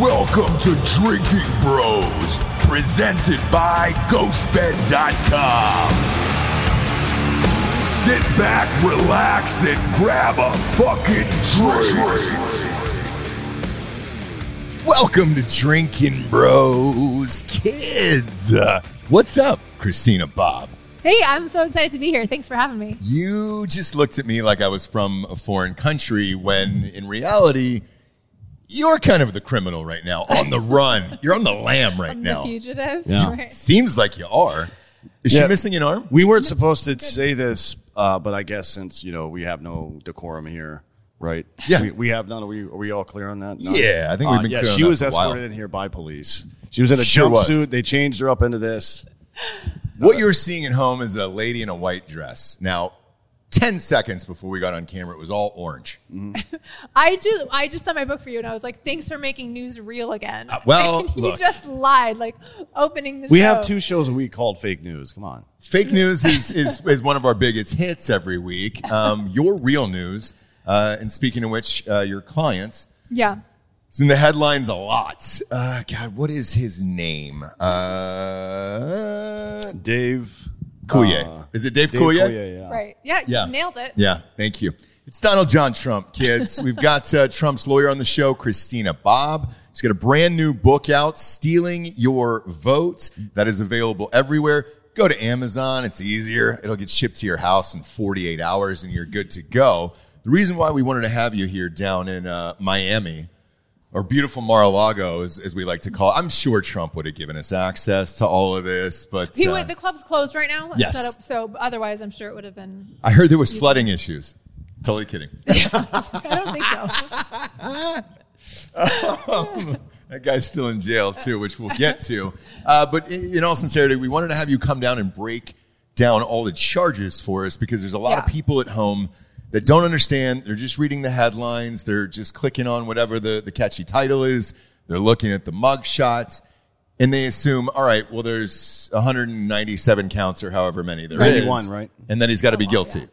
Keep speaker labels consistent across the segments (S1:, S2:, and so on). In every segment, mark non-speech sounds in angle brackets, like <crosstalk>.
S1: Welcome to Drinkin' Bros, presented by GhostBed.com. Sit back, relax, and grab a fucking drink. Welcome to Drinkin' Bros, kids. Uh, what's up, Christina Bobb?
S2: Hey, I'm so excited to be here. Thanks for having me.
S1: You just looked at me like I was from a foreign country when in reality, you're kind of the criminal right now, on the run. You're on the lam right
S2: I'm
S1: now.
S2: the fugitive.
S3: Yeah.
S2: Right.
S1: Seems like you are. Is
S3: Yeah.
S1: she missing an arm?
S3: We weren't supposed to say this, uh, but I guess since you know we have no decorum here, right?
S1: Yeah.
S3: we, we have none. Are we, are we all clear on that? None?
S1: Yeah, I think we've
S3: Uh,
S1: been
S3: yeah,
S1: clear on
S3: she
S1: that
S3: was
S1: for
S3: escorted in here by police. She was in a
S1: Sure was.
S3: jumpsuit. They changed her up into this.
S1: What you're seeing at home is a lady in a white dress. Now, 10 seconds before we got on camera, it was all orange. <laughs>
S2: I just I just saw my book for you, and I was like, "Thanks for making news real again."
S1: Uh, well,
S2: And <laughs> you
S1: look.
S2: just lied, like opening the
S3: We
S2: show.
S3: have two shows a week called fake news. Come on.
S1: Fake news is, is, <laughs> is one of our biggest hits every week. Um, your real news, uh, and speaking of which, uh, your clients,
S2: Yeah.
S1: It's in the headlines a lot. Uh, God, what is his name? Uh,
S3: Dave
S1: Coulier.
S3: uh,
S1: is it Dave,
S3: Dave
S1: Coulier?
S3: Coulier, yeah.
S2: Right. Yeah.
S1: Yeah.
S2: You nailed it.
S1: Yeah, thank you. It's Donald John Trump, <laughs> kids. We've got uh, Trump's lawyer on the show, Christina Bobb. She's got a brand new book out, Stealing Your Votes, that is available everywhere. Go to Amazon. It's easier. It'll get shipped to your house in 48 hours and you're good to go. The reason why we wanted to have you here down in uh, Miami, or beautiful Mar-a-Lago, as, as we like to call it, I'm sure Trump would have given us access to all of this, but
S2: He
S1: uh,
S2: would, the club's closed right now.
S1: Yes.
S2: Set up- so otherwise, I'm sure it would have been.
S1: I heard there was flooding issues. Totally kidding. <laughs>
S2: I don't think so. <laughs>
S1: That guy's still in jail too, which we'll get to. Uh, but in in all sincerity, we wanted to have you come down and break down all the charges for us because there's a lot of people at home that don't understand. They're just reading the headlines. They're just clicking on whatever the, the catchy title is. They're looking at the mug shots and they assume, all right, well, there's 197 counts or however many there is,
S3: 91, right?
S1: And then he's got to be
S2: Oh,
S1: guilty.
S2: yeah.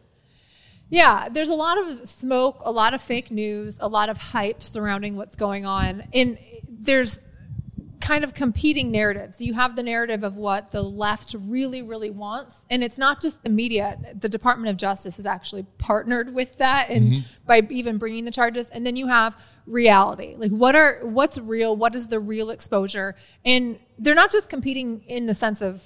S2: Yeah, there's a lot of smoke, a lot of fake news, a lot of hype surrounding what's going on. And there's kind of competing narratives. You have the narrative of what the left really, really wants. And it's not just the media. The Department of Justice has actually partnered with that and mm-hmm. by even bringing the charges. And then you have reality. Like what are what's real? What is the real exposure? And they're not just competing in the sense of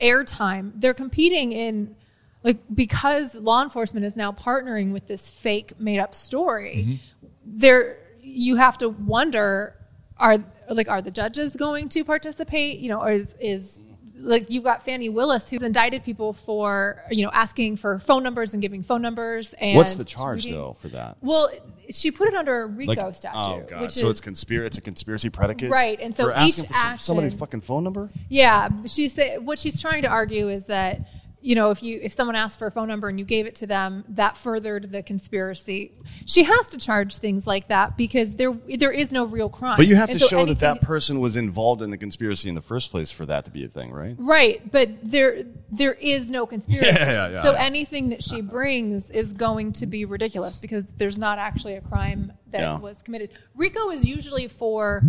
S2: airtime. They're competing in like because law enforcement is now partnering with this fake made up story mm-hmm. there you have to wonder are like are the judges going to participate you know or is, is like you've got Fani Willis who's indicted people for you know asking for phone numbers and giving phone numbers and
S3: What's the charge
S2: tweeting.
S3: though for that?
S2: well she put it under a RICO oh, statute
S3: oh god,
S2: which
S3: so
S2: is
S3: it's conspiracy. It's a conspiracy predicate,
S2: Right, and so
S3: for asking
S2: each
S3: for some- somebody's fucking phone number.
S2: Yeah, she's the, what she's trying to argue is that you know if you if someone asked for a phone number and you gave it to them, that furthered the conspiracy. She has to charge things like that because there there is no real crime.
S3: But you have
S2: And
S3: to
S2: so
S3: show that
S2: anything-
S3: that person was involved in the conspiracy in the first place for that to be a thing, right?
S2: Right, but there there is no conspiracy. <laughs>
S3: Yeah, yeah, yeah.
S2: so anything that she brings is going to be ridiculous because there's not actually a crime that was committed. RICO is usually for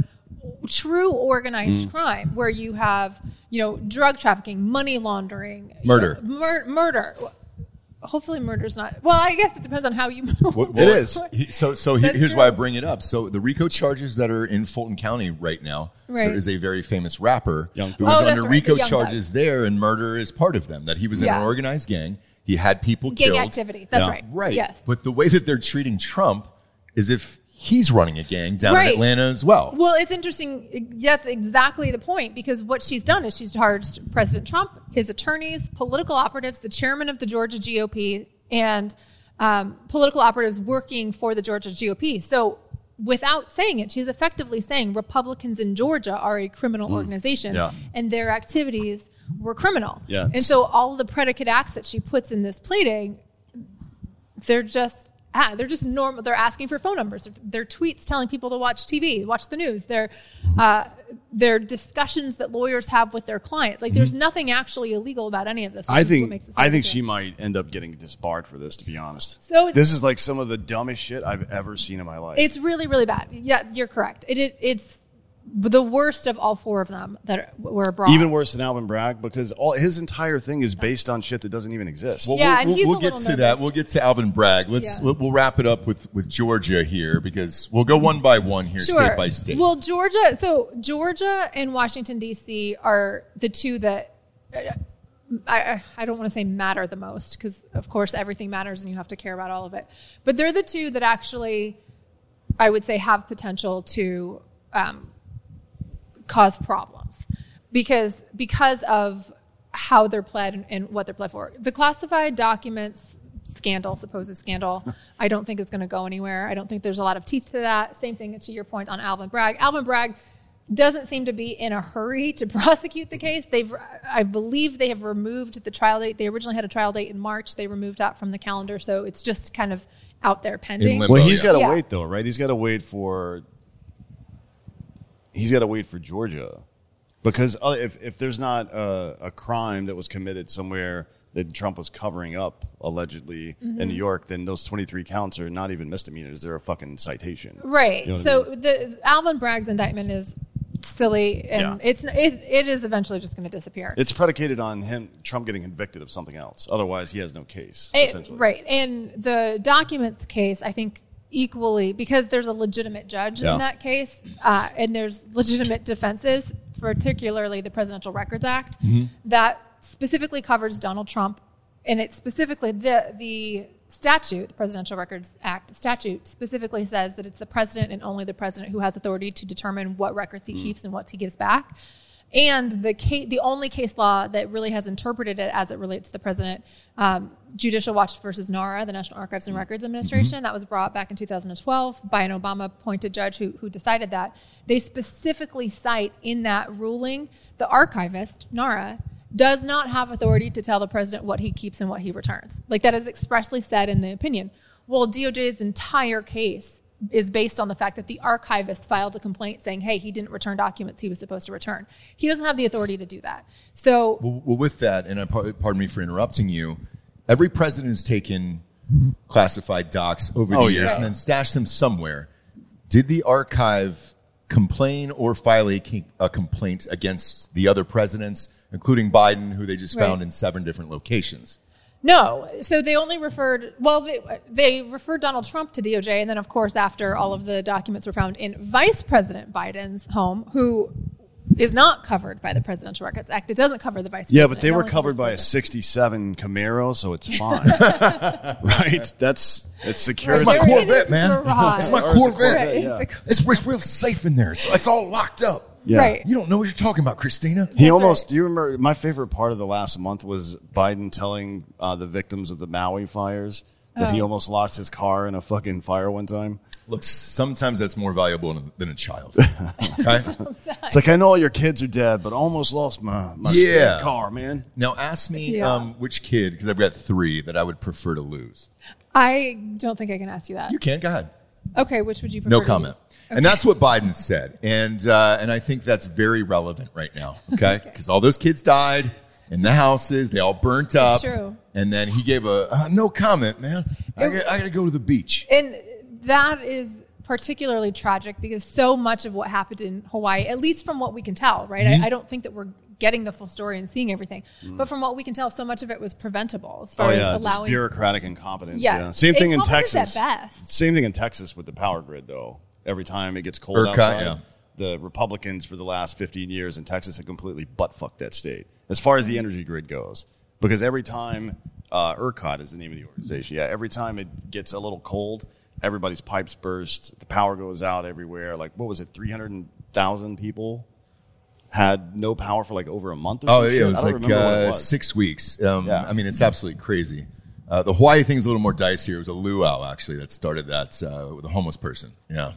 S2: true organized
S3: Mm.
S2: crime where you have, you know, drug trafficking, money laundering,
S1: Murder.
S2: mur- murder. Hopefully murder's not. Well, I guess it depends on how you <laughs>
S1: It
S3: is.
S1: So, so he- here's
S2: true.
S1: why I bring it up. So the RICO charges that are in Fulton County right now,
S2: Right.
S1: there is a very famous rapper
S3: Young
S1: who was
S2: Oh, that's
S1: under
S2: right,
S1: RICO
S2: the Young
S1: charges there, and murder is part of them. That he was in
S2: Yeah.
S1: an organized gang. He had people
S2: Gang
S1: killed.
S2: activity. That's
S3: Yeah.
S2: right.
S1: Right.
S2: Yes.
S1: But the way that they're treating Trump is if he's running a gang down in Atlanta as well.
S2: Well, it's interesting. That's exactly the point because what she's done is she's charged President Trump, his attorneys, political operatives, the chairman of the Georgia GOP, and um, political operatives working for the Georgia GOP. So, without saying it, she's effectively saying Republicans in Georgia are a criminal organization
S3: Yeah.
S2: and their activities were criminal.
S3: Yeah.
S2: And so, all the predicate acts that she puts in this pleading they're just ah, they're just normal. They're asking for phone numbers. They're tweets telling people to watch TV, watch the news. They're uh, they're discussions that lawyers have with their clients. Like there's nothing actually illegal about any of this.
S3: I think
S2: so
S3: I think she might end up getting disbarred for this. To be honest,
S2: So-
S3: this is like some of the dumbest shit I've ever seen in my life.
S2: It's really really bad. Yeah, you're correct. It, it it's the worst of all four of them that were brought.
S3: Even worse than Alvin Bragg because all his entire thing is based on shit that doesn't even exist.
S1: Well,
S2: Yeah,
S1: we'll,
S2: and
S1: we'll,
S2: he's
S1: we'll
S2: a
S1: get
S2: little
S1: to that. We'll get to Alvin Bragg. Let's
S2: Yeah.
S1: we'll, we'll wrap it up with with Georgia here because we'll go one by one here,
S2: Sure.
S1: state by state.
S2: Well, Georgia, so Georgia and Washington D.C. are the two that uh, I, I- I don't want to say matter the most because, of course, everything matters and you have to care about all of it. But they're the two that actually, I would say, have potential to um, cause problems because because of how they're pled and, and what they're pled for. The classified documents scandal, supposed scandal, <laughs> I don't think is going to go anywhere. I don't think there's a lot of teeth to that. Same thing to your point on Alvin Bragg. Alvin Bragg doesn't seem to be in a hurry to <laughs> prosecute the case. They've, I believe, they have removed the trial date. They originally had a trial date in March. They removed that from the calendar, so it's just kind of out there pending.
S1: limbo.
S3: Well, he's
S1: yeah.
S3: got to
S2: Yeah.
S3: wait though, right? He's got to wait for. He's got to wait for Georgia, because uh, if if there's not a, a crime that was committed somewhere that Trump was covering up allegedly
S2: Mm-hmm.
S3: in New York, then those 23 counts are not even misdemeanors; they're a fucking citation.
S2: Right.
S3: You know what I
S2: so the Alvin Bragg's indictment is silly, and
S3: Yeah.
S2: it's it, it is eventually just going to disappear.
S3: It's predicated on him Trump getting convicted of something else. Otherwise, he has no case.
S2: It- right. And the documents case, I think equally because there's a legitimate judge
S3: Yeah.
S2: in that case, uh, and there's legitimate defenses, particularly the Presidential Records Act,
S3: Mm-hmm.
S2: that specifically covers Donald Trump, and it specifically the the statute, the Presidential Records Act statute, specifically says that it's the president and only the president who has authority to determine what records he keeps and what he gives back. And the case, the only case law that really has interpreted it as it relates to the president, um, Judicial Watch versus NARA, the National Archives and Records Administration, that was brought back in 2012 by an Obama-appointed judge who, who decided that. They specifically cite in that ruling the archivist, NARA, does not have authority to tell the president what he keeps and what he returns. Like that is expressly said in the opinion. Well, DOJ's entire case is based on the fact that the archivist filed a complaint saying, hey, he didn't return documents he was supposed to return. He doesn't have the authority to do that. So,
S1: Well, well, with that, and I, pardon me for interrupting you, every president has taken classified docs over the
S3: Oh,
S1: years
S3: yeah.
S1: and then stashed them somewhere. Did the archive complain or file a, a complaint against the other presidents, including Biden, who they just found in seven different locations?
S2: No, so they only referred. Well, they, they referred Donald Trump to DOJ, and then of course, after all of the documents were found in Vice President Biden's home, who is not covered by the Presidential Records Act. It doesn't cover the vice.
S3: Yeah,
S2: president.
S3: but they
S2: It
S3: were covered
S2: covers
S3: by a '67 Camaro, so it's <laughs> fine, <laughs> right? That's it's secure.
S1: That's
S3: as
S1: my
S2: They're
S3: a-
S2: in
S1: Corvette, man. It's my
S3: Or it's a
S1: Corvette.
S3: Corvette,
S2: it's
S3: yeah.
S1: It's, it's real safe in there. It's, it's all locked up.
S3: Yeah.
S2: Right.
S1: You don't know what you're talking about, Christina.
S3: He
S2: That's
S3: almost.
S2: right.
S3: Do you remember? My favorite part of the last month was Biden telling uh, the victims of the Maui fires that
S2: Oh.
S3: he almost lost his car in a fucking fire one time.
S1: Look, sometimes that's more valuable than a child. <laughs> Okay?
S3: It's like I know all your kids are dead, but I almost lost my my
S1: Yeah.
S3: car, man.
S1: now, ask me
S2: Yeah.
S1: um, which kid, because I've got three that I would prefer to lose.
S2: I don't think I can ask you that.
S1: You can, go ahead.
S2: Okay, which would you prefer?
S1: No
S2: to
S1: comment.
S2: use?
S1: And that's what Biden said, and uh, and I think that's very relevant right now. Okay, <laughs> because all those kids died in the houses, they all burnt up.
S2: true.
S1: And then he gave a uh, no comment, man. I got, I got to go to the beach.
S2: And that is particularly tragic because so much of what happened in Hawaii, at least from what we can tell, right?
S1: Mm-hmm.
S2: I, I don't think that we're getting the full story and seeing everything, but from what we can tell, so much of it was preventable as far
S3: Oh
S2: as
S3: yeah, just
S2: allowing.
S3: bureaucratic incompetence.
S2: Yeah.
S3: Yeah, same thing in
S2: Incompetence at
S3: Texas.
S2: best.
S3: Same thing in Texas with the power grid, though. Every time it gets cold
S1: ERCOT,
S3: outside,
S1: yeah.
S3: the Republicans for the last 15 years in Texas have completely butt fucked that state as far as the energy grid goes. Because every time uh, ERCOT is the name of the organization, yeah, every time it gets a little cold, everybody's pipes burst, the power goes out everywhere. Like what was it, 300,000 people had no power for like over a month or
S1: Oh, yeah,
S3: shit?
S1: it was like
S3: what it
S1: uh,
S3: was.
S1: six weeks. Um,
S3: Yeah.
S1: I mean, it's absolutely crazy. Uh, the Hawaii thing's a little more dicey. It was a luau actually that started that uh, with a homeless person. Yeah.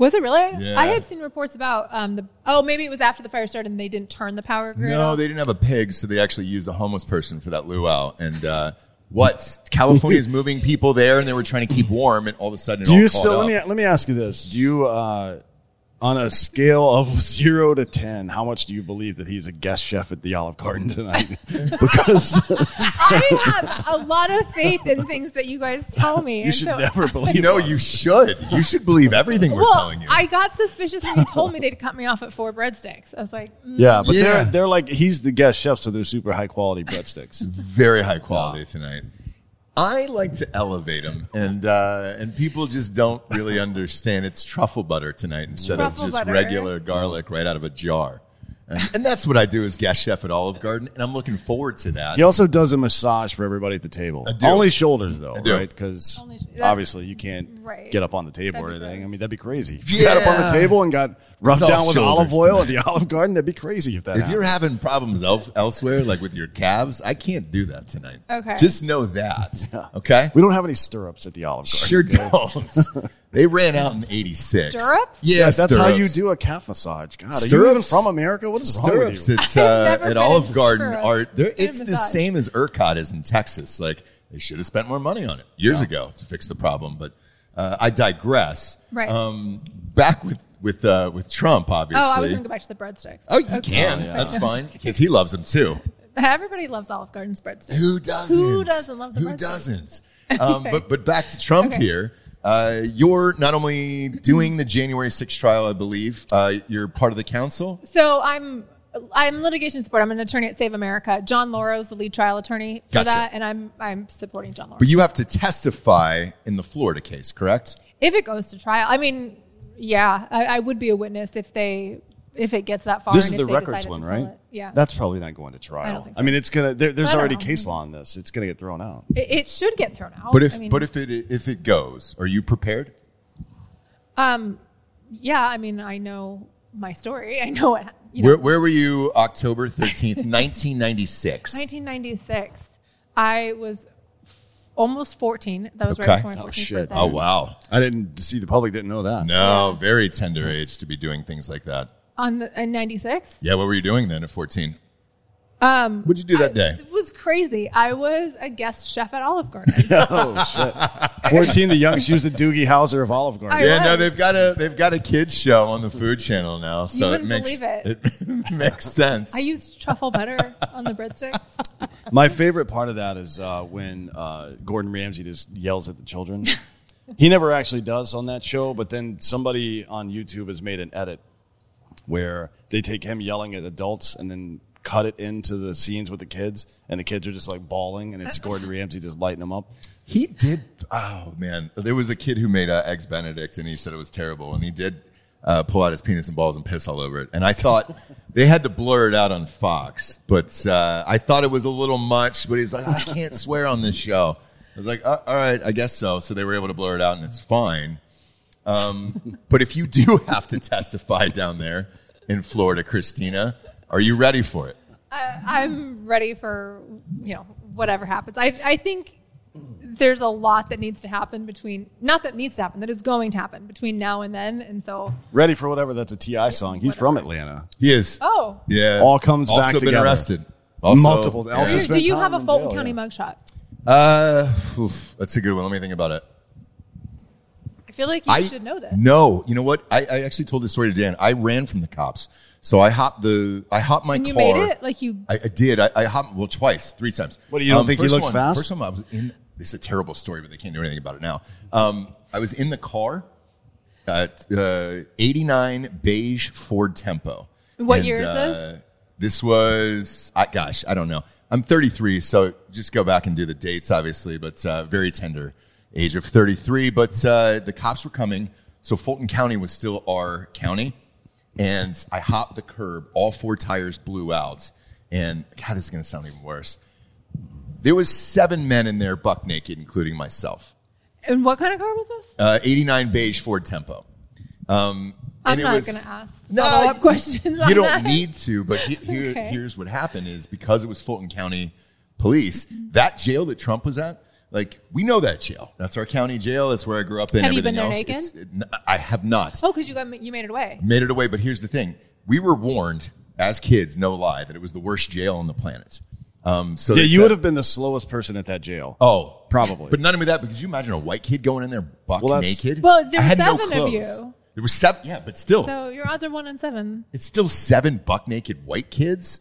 S2: Was it really?
S1: Yeah.
S2: I had seen reports about um, the. Oh, maybe it was after the fire started and they didn't turn the power grid.
S1: No,
S2: off.
S1: they didn't have a pig, so they actually used a homeless person for that luau. And uh, what? California's moving people there, and they were trying to keep warm, and all of a sudden, it
S3: Do
S1: all
S3: you still?
S1: up.
S3: Let me let me ask you this: Do you uh, on a scale of <laughs> zero to ten, how much do you believe that he's a guest chef at the Olive Garden tonight? <laughs> because
S2: I have a lot of faith in things that you guys tell me.
S3: you
S2: and
S3: should
S2: so-
S3: never <laughs> believe.
S1: No,
S3: us.
S1: you should. You should believe everything we're
S2: Well,
S1: telling you.
S2: I got suspicious when you told me they'd cut me off at four breadsticks. I was like, mm,
S3: Yeah, but
S1: Yeah.
S3: they're they're like he's the guest chef, so they're super high quality breadsticks.
S1: very high quality tonight. I like to elevate them, and uh, and people just don't really <laughs> understand. It's truffle butter tonight instead
S2: Truffle
S1: of just
S2: butter.
S1: regular garlic right out of a jar, and, and that's what I do as guest chef at Olive Garden, and I'm looking forward to that.
S3: He also does a massage for everybody at the table.
S1: do.
S3: Only shoulders though,
S1: do.
S3: right? Because
S2: sh-
S3: obviously you can't
S2: Right.
S3: get up on the table or
S2: That'd
S3: anything. I mean, that'd be crazy. If you got up on the table and got rubbed down with olive oil at the <laughs> Olive Garden, that'd be crazy if that.
S1: If you're having problems el- elsewhere, like with your calves, I can't do that tonight.
S2: Okay.
S1: Just know that. <laughs> Okay.
S3: we don't have any stirrups at the Olive Garden.
S1: Sure don't. <laughs> they ran out in '86.
S2: Stirrups?
S1: Yeah,
S3: Yeah, that's how you do a calf massage. God, are you even from America? What is wrong with
S1: stirrups
S3: you?
S1: at,
S2: I've
S1: uh,
S2: never
S1: at Olive Garden
S2: stirrups.
S1: are they're,
S2: Get a
S1: it's the
S2: massage.
S1: same as ERCOT is in Texas. Like they should have spent more money on it years ago to fix the problem. But uh, I digress.
S2: Right.
S1: Um, back with with uh, with Trump, obviously.
S2: oh, I was going to go back to the breadsticks.
S1: Oh, you can.
S3: Oh, yeah.
S1: That's fine because he loves them too.
S2: Everybody loves Olive Garden breadsticks.
S1: Who doesn't?
S2: Who doesn't love the
S1: Who
S2: breadsticks?
S1: doesn't? <laughs> Um, but but back to Trump
S2: Okay.
S1: here. Uh, you're not only doing the January 6th trial, I believe. Uh, you're part of the council.
S2: So I'm I'm litigation support. I'm an attorney at Save America. John Lauro is the lead trial attorney for
S1: Gotcha.
S2: that, and I'm I'm supporting John Lauro.
S1: But you have to testify in the Florida case, correct?
S2: if it goes to trial, I mean, yeah, I, I would be a witness if they if it gets that far.
S3: This is the records one, right?
S2: it. Yeah,
S3: That's probably not going to trial.
S2: I
S3: I,
S2: don't think so.
S3: mean, it's gonna. There, there's already
S2: know.
S3: case law on this. It's gonna get thrown out.
S2: it, it should get thrown out.
S1: But if
S2: I mean,
S1: but if it if it goes, are you prepared?
S2: um, yeah, I mean, I know my story. <laughs> I know what you know.
S1: Where where were you October 13th, 1996?
S2: 1996. I was f- almost 14. That was
S1: Okay.
S2: right before my
S3: Oh,
S2: 14th
S3: shit.
S2: birthday.
S1: Oh wow.
S3: I didn't see the public didn't know that.
S1: No, very tender age to be doing things like that.
S2: On the in 96.
S1: Yeah, what were you doing then at 14?
S2: Um,
S1: What'd you do that day?
S2: It was crazy. I was a guest chef at Olive Garden. <laughs>
S3: oh shit. Fourteen, the young. She was the Doogie Howser of Olive Garden.
S2: I
S1: Yeah, no, they've got a they've got a kids show on the Food Channel now, so it makes
S2: believe it.
S1: it <laughs> makes sense.
S2: I used truffle butter on the breadsticks.
S3: My favorite part of that is uh, when uh, Gordon Ramsay just yells at the children. he never actually does on that show, but then somebody on YouTube has made an edit where they take him yelling at adults and then cut it into the scenes with the kids, and the kids are just like bawling, and it's Gordon Ramsay just lighting them up.
S1: He did. Oh man, there was a kid who made uh, eggs Benedict, and he said it was terrible, and he did uh, pull out his penis and balls and piss all over it. And I thought <laughs> they had to blur it out on Fox, but uh, I thought it was a little much. But he's like, I can't swear on this show. I was like, "Uh, all right, I guess so. So they were able to blur it out, and it's fine. Um, <laughs> but if you do <laughs> have to testify down there in Florida, Christina, are you ready for it?
S2: I, I'm ready for you know whatever happens. I I think there's a lot that needs to happen between not that needs to happen that is going to happen between now and then. And so
S3: Ready for whatever. That's a T.I. song. He's from Atlanta.
S1: He is.
S2: oh,
S1: Yeah.
S3: All comes back
S1: also been
S3: together.
S1: arrested. Also,
S3: Multiple-
S1: yeah.
S3: also
S2: do, do you have a Fulton
S3: jail,
S2: County
S3: yeah.
S2: mugshot?
S1: Uh, oof, that's a good one. Let me think about it.
S2: I feel like you
S1: I
S2: should know this.
S1: No, you know what? I, I actually told this story to Dan. I ran from the cops, so I hopped the I hopped my
S2: and you
S1: car.
S2: made it like you.
S1: I, I did. I, I hopped well twice, three times. Um,
S3: What, you don't think he looks
S1: one-
S3: fast?
S1: First time I was in. This is a terrible story, but they can't do anything about it now. Um, I was in the car at uh, 89 beige Ford Tempo.
S2: What year is
S1: uh,
S2: this?
S1: This was, I, gosh, I don't know. I'm 33, so just go back and do the dates, obviously, but uh, very tender age of 33. But uh, the cops were coming, so Fulton County was still our county. And I hopped the curb, all four tires blew out. And God, this is going to sound even worse. There was seven men in there, buck naked, including myself.
S2: And what kind of car was this?
S1: Uh, 89 beige Ford Tempo. Um,
S2: I'm not
S1: was-
S2: going to ask
S1: No,
S2: follow up
S1: you-
S2: questions.
S1: You
S2: on
S1: don't
S2: that.
S1: need to, but he, <laughs> here,
S2: Okay.
S1: here's what happened: is because it was Fulton County Police, that jail that Trump was at, like we know that jail. That's our county jail. That's where I grew up in.
S2: Have you been there
S1: else.
S2: naked?
S1: It's- it- I have not
S2: Oh, because you got you made it away.
S1: made it away. But here's the thing: we were warned as kids, no lie, that it was the worst jail on the planet. Um, so
S3: Yeah, you
S1: said-
S3: would have been the slowest person at that jail.
S1: Oh,
S3: Probably.
S1: But not only that, because you imagine a white kid going in there buck
S3: Well,
S1: naked.
S2: Well, there were
S1: had no
S2: seven of you.
S1: There were seven. Yeah, but still,
S2: So your odds are one in seven.
S1: it's still seven buck naked white kids.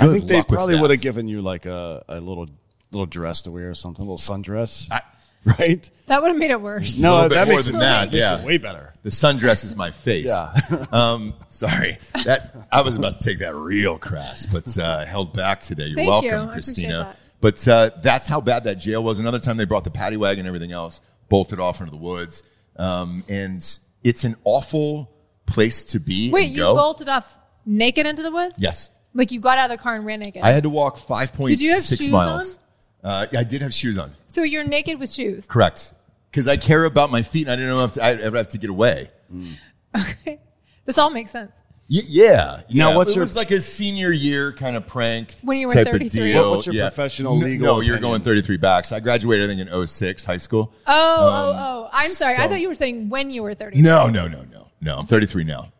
S3: I think they probably would have given you like a, a little little dress to wear or something, a little sundress,
S1: I- <laughs>
S3: right?
S2: That would have made it worse.
S1: a little bit
S3: that
S1: more than
S3: it,
S1: that,
S3: makes
S1: yeah.
S3: it way better.
S1: The sundress is my face.
S3: Yeah. <laughs>
S1: um, sorry. That I was about to take that real crass, but uh, held back today. You're
S2: Thank
S1: welcome,
S2: you.
S1: Christina.
S2: that.
S1: But uh, that's how bad that jail was. Another time they brought the paddy wagon and everything else, bolted off into the woods. Um, and it's an awful place to be.
S2: Wait,
S1: and
S2: you
S1: go.
S2: bolted off naked into the woods?
S1: Yes.
S2: Like you got out of the car and ran naked.
S1: I had to walk 5.6
S2: Did you have shoes
S1: miles. Uh, I did have shoes on.
S2: so you're naked with shoes.
S1: Correct. Because I care about my feet and I didn't know if I'd ever have to get away.
S2: Okay. This all makes sense.
S1: Y- yeah.
S3: Now,
S1: yeah.
S3: what's
S1: it
S3: your-
S1: was like a senior year kind of prank
S2: When you were
S1: type
S2: 33?
S1: of deal.
S3: What- what's your
S1: yeah.
S3: professional
S1: No-
S3: legal
S1: No, you're
S3: opinion?
S1: going 33 backs. I graduated, I think, in 06 high school.
S2: Oh, oh, oh. I'm sorry. I
S1: so-
S2: thought you were saying when you were 30.
S1: No, no, no, no. No, I'm 33 now.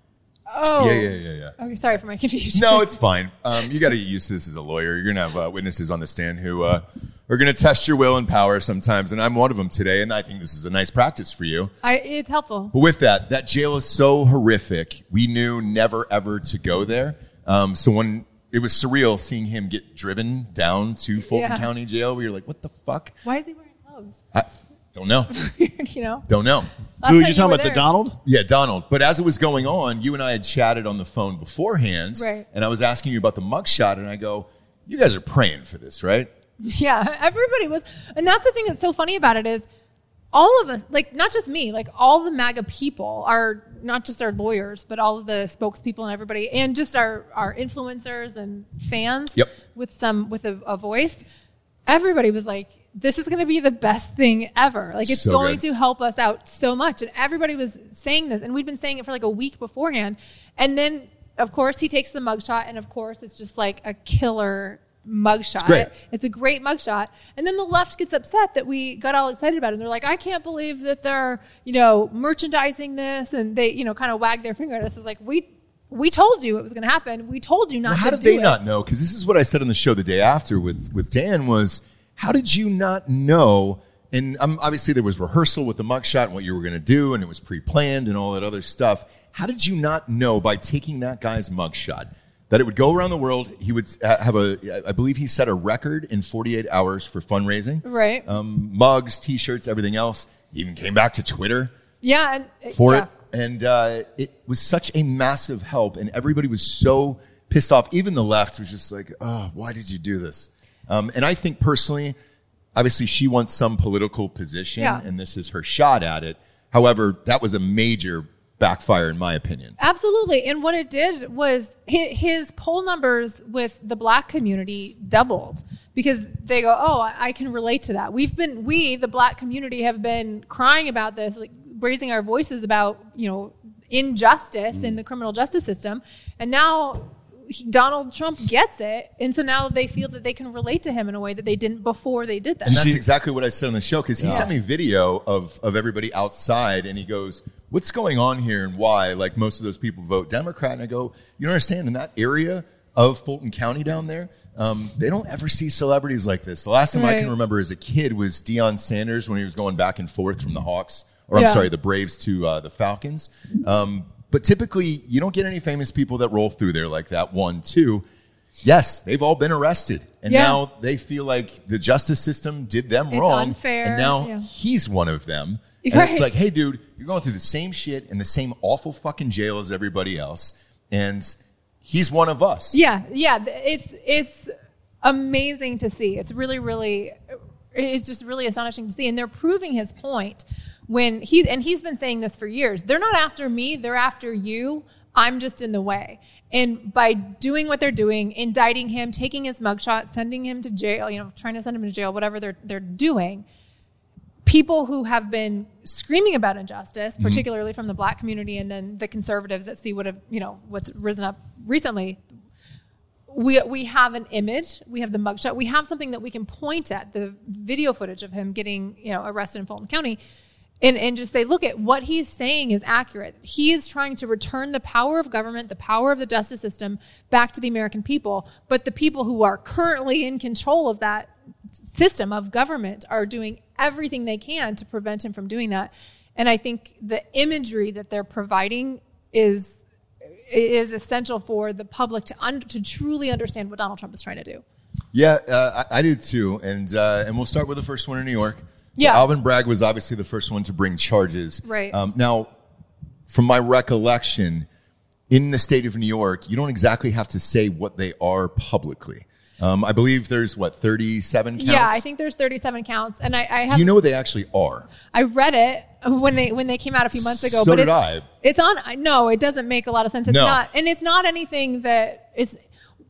S2: Oh.
S1: Yeah, yeah, yeah, yeah.
S2: Okay, sorry for my confusion.
S1: No, it's <laughs> fine. Um, you got to get used to this as a lawyer. You're going to have uh, witnesses on the stand who uh, are going to test your will and power sometimes, and I'm one of them today, and I think this is a nice practice for you.
S2: I, it's helpful.
S1: But with that, that jail is so horrific. We knew never ever to go there. Um, so when it was surreal seeing him get driven down to Fulton
S2: Yeah.
S1: County Jail, we were like, "What the fuck?"
S2: Why is he wearing clothes?
S1: I don't know. <laughs>
S2: you know?
S1: Don't know.
S2: Last
S3: Who
S2: time
S3: you talking
S2: were
S3: about? The. Donald?
S1: Yeah, Donald. But as it was going on, you and I had chatted on the phone beforehand,
S2: Right.
S1: and I was asking you about the mugshot, and I go, "You guys are praying for this, right?" <laughs>
S2: Yeah, everybody was. And that's the thing that's so funny about it is all of us, like not just me, like all the MAGA people are not just our lawyers, but all of the spokespeople and everybody, and just our, our influencers and fans
S1: Yep.
S2: with some, with a, a voice. Everybody was like, this is going to be the best thing ever. Like it's
S1: So
S2: going
S1: good.
S2: to help us out so much. And everybody was saying this. And we'd been saying it for like a week beforehand. And then, of course, he takes the mugshot. And of course, it's just like a killer mugshot.
S1: great.
S2: It's a great mugshot. And then the left gets upset that we got all excited about it. And they're like, I can't believe that they're, you know, merchandising this. And they, you know, kind of wag their finger at us. It's like, we, we told you it was going to happen. We told you not
S1: Well, how did they
S2: it.
S1: not know? Because this is what I said on the show the day after with with Dan was, how did you not know? And um, obviously there was rehearsal with the mugshot and what you were going to do, and it was pre-planned and all that other stuff. How did you not know by taking that guy's mugshot that it would go around the world? He would uh, have a, I believe he set a record in 48 hours for fundraising.
S2: Right.
S1: Um, mugs, T-shirts, everything else. He even came back to Twitter
S2: Yeah. And,
S1: for
S2: yeah.
S1: it. And uh, it was such a massive help. And everybody was so pissed off. Even the left was just like, oh, why did you do this? Um, and I think personally, obviously, she wants some political position,
S2: Yeah.
S1: and this is her shot at it. However, that was a major backfire, in my opinion.
S2: Absolutely. And what it did was his, poll numbers with the black community doubled because they go, Oh, I can relate to that. We've been, we, the black community, have been crying about this, like raising our voices about, you know, injustice in mm. the criminal justice system. And now Donald Trump gets it. And so now they feel that they can relate to him in a way that they didn't before they did that.
S1: And that's exactly what I said on the show because he sent me video of, of everybody outside and he goes, What's going on here and why? Like most of those people vote Democrat. And I go, You don't understand, in that area of Fulton County down there, um, they don't ever see celebrities like this. The last time I can remember as a kid was Deion Sanders when he was going back and forth from the Hawks, or I'm sorry, the Braves to uh, the Falcons. Um, but typically, you don't get any famous people that roll through there like that. One, two. Yes, they've all been arrested, and
S2: Yeah.
S1: now they feel like the justice system did them
S2: It's
S1: wrong.
S2: unfair,
S1: And now
S2: yeah.
S1: he's one of them. <laughs> And
S2: Right.
S1: it's like, hey, dude, you're going through the same shit in the same awful fucking jail as everybody else, and he's one of us.
S2: Yeah, yeah. It's it's amazing to see. It's really, really, it's just really astonishing to see. And they're proving his point when he and he's been saying this for years. They're not after me. They're after you. I'm just in the way. And by doing what they're doing, indicting him, taking his mugshot, sending him to jail, you know, trying to send him to jail, whatever they're they're doing, people who have been screaming about injustice, mm-hmm. particularly from the black community and then the conservatives that see what have, you know, what's risen up recently. We, we have an image, we have the mugshot, we have something that we can point at, the video footage of him getting, you know, arrested in Fulton County and, and just say, look at what he's saying is accurate. He is trying to return the power of government, the power of the justice system back to the American people. But the people who are currently in control of that system of government are doing everything they can to prevent him from doing that. And I think the imagery that they're providing is is essential for the public to un- to truly understand what Donald Trump is trying to do.
S1: Yeah, uh, I, I do too. And uh, and we'll start with the first one in New York. So
S2: Yeah.
S1: Alvin Bragg was obviously the first one to bring charges.
S2: Right.
S1: Um, now, from my recollection, in the state of New York, you don't exactly have to say what they are publicly. Um, I believe there's what 37 counts.
S2: Yeah, I think there's 37 counts, and I, I have
S1: Do you know what they actually are?
S2: I read it when they when they came out a few months ago.
S1: So
S2: but
S1: did
S2: it-
S1: I.
S2: It's on. No, it doesn't make a lot of sense. It's
S1: No.
S2: not, and it's not anything that is.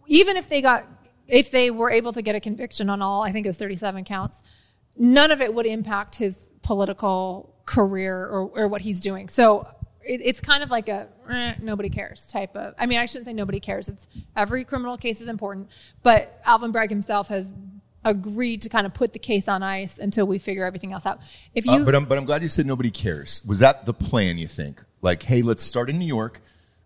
S2: Even if they got, if they were able to get a conviction on all, I think it was 37 counts. None of it would impact his political career or, or what he's doing. So it, it's kind of like a eh, nobody cares type of. I mean, I shouldn't say nobody cares. It's every criminal case is important, but Alvin Bragg himself has agreed to kind of put the case on ice until we figure everything else out. If you
S1: Uh, but I'm but I'm glad you said nobody cares. Was that the plan? You think like, hey, let's start in New York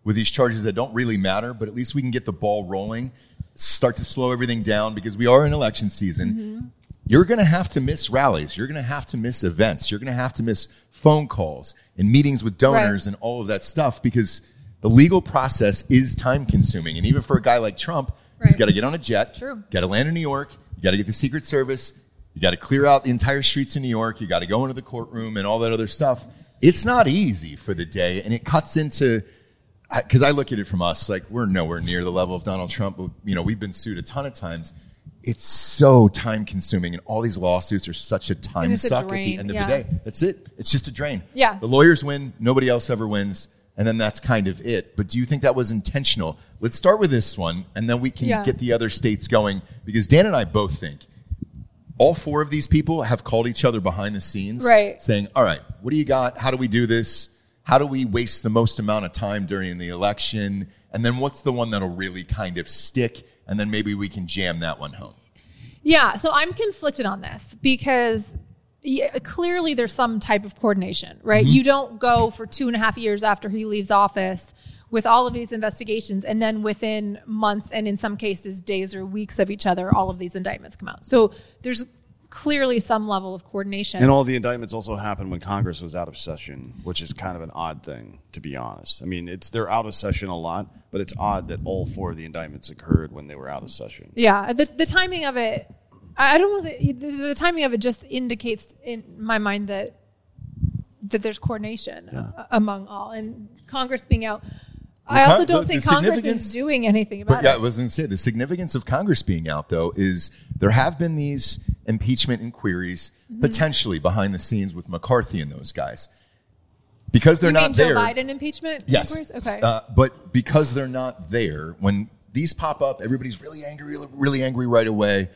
S1: with these charges that don't really matter, but at least we can get the ball rolling, start to slow everything down because we are in election season.
S2: Mm-hmm.
S1: You're going to have to miss rallies. You're going to have to miss events. You're going to have to miss phone calls and meetings with donors
S2: Right.
S1: and all of that stuff because the legal process is time consuming. And even for a guy like Trump, he's got to get on a jet,
S2: True.
S1: got to land in New York, you got to get the Secret Service, you got to clear out the entire streets in New York, you got to go into the courtroom and all that other stuff. It's not easy for the day, and it cuts into because I look at it from us like we're nowhere near the level of Donald Trump. but, You know, we've been sued a ton of times. It's so time consuming, and all these lawsuits are such a time
S2: a
S1: suck at the end of
S2: yeah.
S1: the day. That's it. It's just a drain.
S2: Yeah.
S1: The lawyers win, nobody else ever wins, and then that's kind of it. But do you think that was intentional? Let's start with this one, and then we can
S2: Yeah.
S1: get the other states going because Dan and I both think all four of these people have called each other behind the scenes,
S2: Right.
S1: Saying, "All right, what do you got? How do we do this? How do we waste the most amount of time during the election? And then what's the one that'll really kind of stick? And then maybe we can jam that one home."
S2: Yeah, so I'm conflicted on this because yeah, clearly there's some type of coordination, right?
S1: Mm-hmm.
S2: You don't go for two and a half years after he leaves office with all of these investigations, and then within months and in some cases days or weeks of each other, all of these indictments come out. So there's clearly some level of coordination.
S3: And all the indictments also happened when Congress was out of session, which is kind of an odd thing, to be honest. I mean, it's they're out of session a lot, but it's odd that all four of the indictments occurred when they were out of session.
S2: Yeah, the, the timing of it, I don't know, the, the timing of it just indicates in my mind that that there's coordination a- among all, and Congress being out. I also don't
S1: the-
S2: think
S1: the
S2: Congress is doing anything about
S1: But yeah, I
S2: it.
S1: was going to say the significance of Congress being out though is there have been these impeachment inquiries
S2: Mm-hmm.
S1: potentially behind the scenes with McCarthy and those guys because they're
S2: you
S1: not
S2: mean Joe
S1: there.
S2: Biden impeachment?
S1: Yes.
S2: inquiries? Okay.
S1: Uh, but because they're not there, when these pop up, everybody's really angry, really angry right away,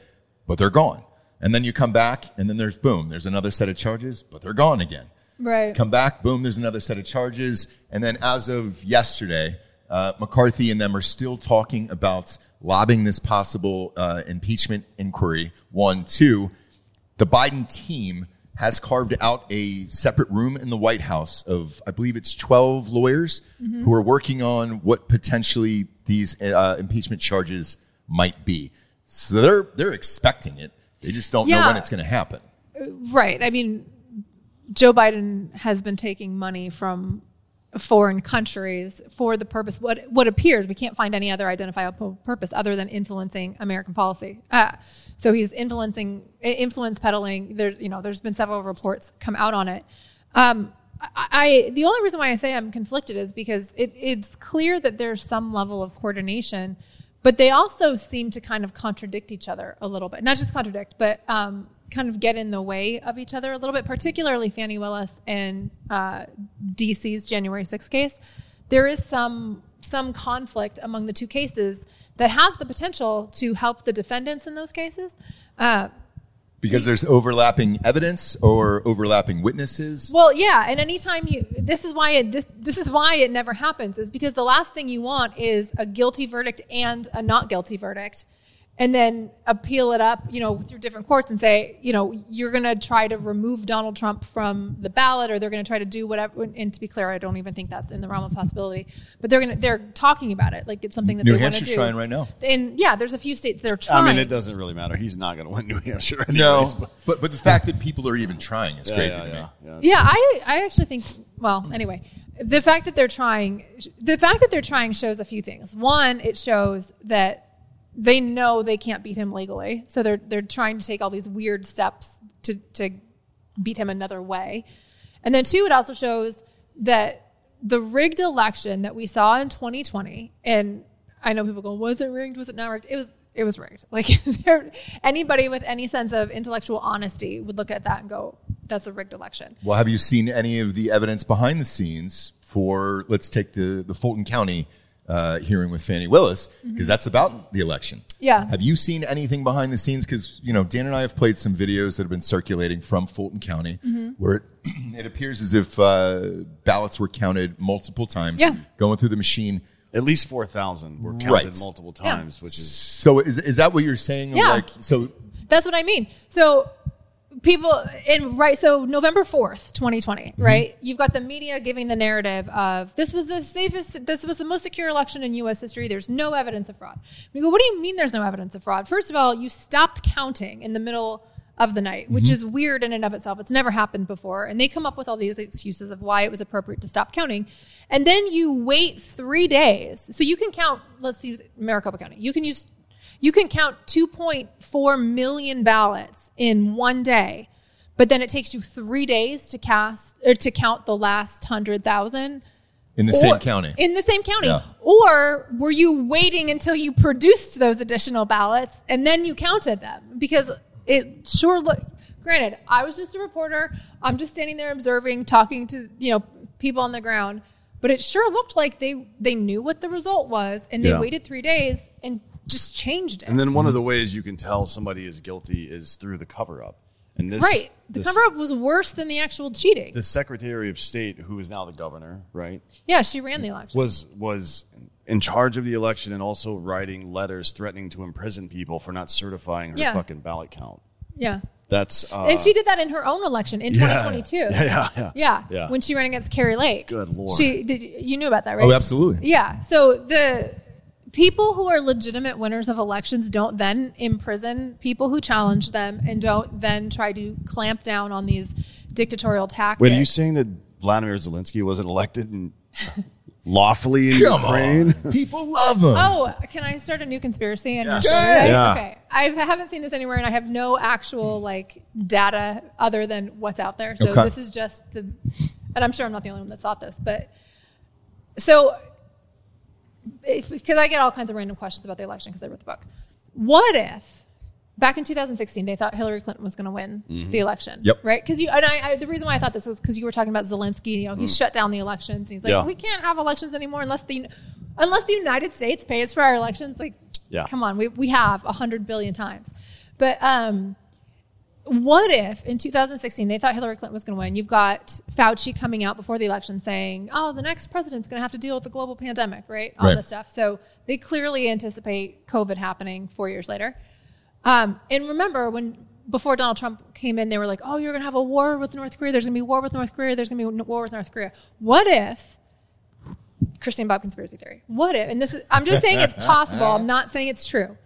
S1: but they're gone. And then you come back, and then there's boom, there's another set of charges, but they're gone again.
S2: Right.
S1: Come back, boom, there's another set of charges. And then as of yesterday, uh, McCarthy and them are still talking about lobbing this possible uh, impeachment inquiry. One, two, the Biden team has carved out a separate room in the White House of, I believe it's 12 lawyers who are working on what potentially these uh, impeachment charges might be. So they're, they're expecting it. They just don't know when it's going to happen.
S2: Right. I mean, Joe Biden has been taking money from foreign countries for the purpose what what appears we can't find any other identifiable purpose other than influencing American policy. Uh, so he's influencing influence peddling. There, you know, there's been several reports come out on it. Um, I, I the only reason why I say I'm conflicted is because it, it's clear that there's some level of coordination, but they also seem to kind of contradict each other a little bit. Not just contradict, but um, kind of get in the way of each other a little bit. Particularly Fani Willis and uh, DC's January 6th case. There is some some conflict among the two cases that has the potential to help the defendants in those cases. Uh,
S1: Because there's overlapping evidence or overlapping witnesses.
S2: Well, yeah, and anytime you this is why it this this is why it never happens is because the last thing you want is a guilty verdict and a not guilty verdict and then appeal it up, you know, through different courts and say, you know, you're going to try to remove Donald Trump from the ballot, or they're going to try to do whatever. And to be clear, I don't even think that's in the realm of possibility. But they're going to they're talking about it like it's something that
S1: New
S2: they want to
S1: Hampshire's
S2: do.
S1: trying right now.
S2: And yeah, there's a few states that are trying.
S3: I mean, it doesn't really matter. He's not going to win New Hampshire anyways.
S1: No,
S3: but-
S1: but but the fact that people are even trying is
S3: Yeah,
S1: crazy
S3: yeah,
S1: to me.
S3: yeah, yeah.
S2: Yeah, I I actually think well, anyway, the fact that they're trying the fact that they're trying shows a few things. One, it shows that they know they can't beat him legally. So they're they're trying to take all these weird steps to to beat him another way. And then two, it also shows that the rigged election that we saw in 2020 and I know people go, was it rigged? Was it not rigged? It was it was rigged. <laughs> Like there, anybody with any sense of intellectual honesty would look at that and go, that's a rigged election.
S1: Well, have you seen any of the evidence behind the scenes for, let's take the, the Fulton County uh, hearing with Fani Willis, because that's about the election.
S2: Mm-hmm. Yeah.
S1: Have you seen anything behind the scenes? Because, you know, Dan and I have played some videos that have been circulating from Fulton County
S2: Mm-hmm.
S1: where it, <clears throat> it appears as if uh, ballots were counted multiple times,
S2: Yeah.
S1: going through the machine.
S3: At least 4,000 were counted
S1: Right.
S3: multiple
S2: Yeah.
S3: times, which is
S1: So is, is that what you're saying?
S2: Yeah.
S1: Like, so
S2: That's what I mean. So people in right so November 4th, 2020, mm-hmm. right? You've got the media giving the narrative of this was the safest this was the most secure election in US history. There's no evidence of fraud. We go, what do you mean there's no evidence of fraud? First of all, you stopped counting in the middle of the night, which mm-hmm. is weird in and of itself. It's never happened before. And they come up with all these excuses of why it was appropriate to stop counting. And then you wait three days. So you can count, let's use Maricopa County. You can use you can count 2.4 million ballots in one day, but then it takes you three days to cast or to count the last hundred thousand
S1: in the same county.
S2: In the same county.
S1: Yeah.
S2: Or were you waiting until you produced those additional ballots and then you counted them? Because it sure looked granted, I was just a reporter. I'm just standing there observing, talking to, you know, people on the ground. But it sure looked like they they knew what the result was and they
S3: Yeah.
S2: waited three days and just changed it.
S3: And then one of the ways you can tell somebody is guilty is through the cover up. And this
S2: right. The
S3: this-
S2: cover up was worse than the actual cheating.
S3: The Secretary of State, who is now the governor, right,
S2: yeah, she ran the election.
S3: was was in charge of the election and also writing letters threatening to imprison people for not certifying her
S2: Yeah.
S3: fucking ballot count.
S2: yeah.
S3: That's uh,
S2: And she did that in her own election in
S3: yeah.
S2: 2022. <laughs>
S3: Yeah, yeah, yeah.
S2: Yeah.
S3: Yeah.
S2: When she ran against Kari Lake.
S3: Good Lord.
S2: She did you knew about that, right?
S1: oh, absolutely.
S2: Yeah. So the people who are legitimate winners of elections don't then imprison people who challenge them and don't then try to clamp down on these dictatorial tactics.
S3: Wait, are you saying that Vladimir Zelensky wasn't elected in, uh, lawfully in
S1: Come
S3: Ukraine?
S1: on. <laughs> People love him.
S2: Oh, can I start a new conspiracy? And
S3: Yeah.
S2: just-
S1: Go.
S3: Yeah.
S2: Okay. I haven't seen this anywhere, and I have no actual like data other than what's out there. So
S1: Okay.
S2: this is just the, and I'm sure I'm not the only one that thought this, but so because I get all kinds of random questions about the election because I wrote the book. What if back in 2016 they thought Hillary Clinton was going to win the election?
S1: Yep.
S2: Right? Because you and I, I, the reason why I thought this was because you were talking about Zelensky. You know, he shut down the elections. And he's like,
S3: Yeah.
S2: we can't have elections anymore unless the unless the United States pays for our elections. Like,
S3: Yeah.
S2: come on, we we have a hundred billion times. But um, what if in 2016 they thought Hillary Clinton was going to win? You've got Fauci coming out before the election saying, "Oh, the next president's going to have to deal with the global pandemic," right? All
S1: Right.
S2: this stuff. So they clearly anticipate COVID happening four years later. Um, and remember when before Donald Trump came in, they were like, "Oh, you're going to have a war with North Korea. There's going to be war with North Korea. There's going to be war with North Korea." What if Christine Bobb conspiracy theory? What if? And this is I'm just saying it's <laughs> possible. I'm not saying it's true.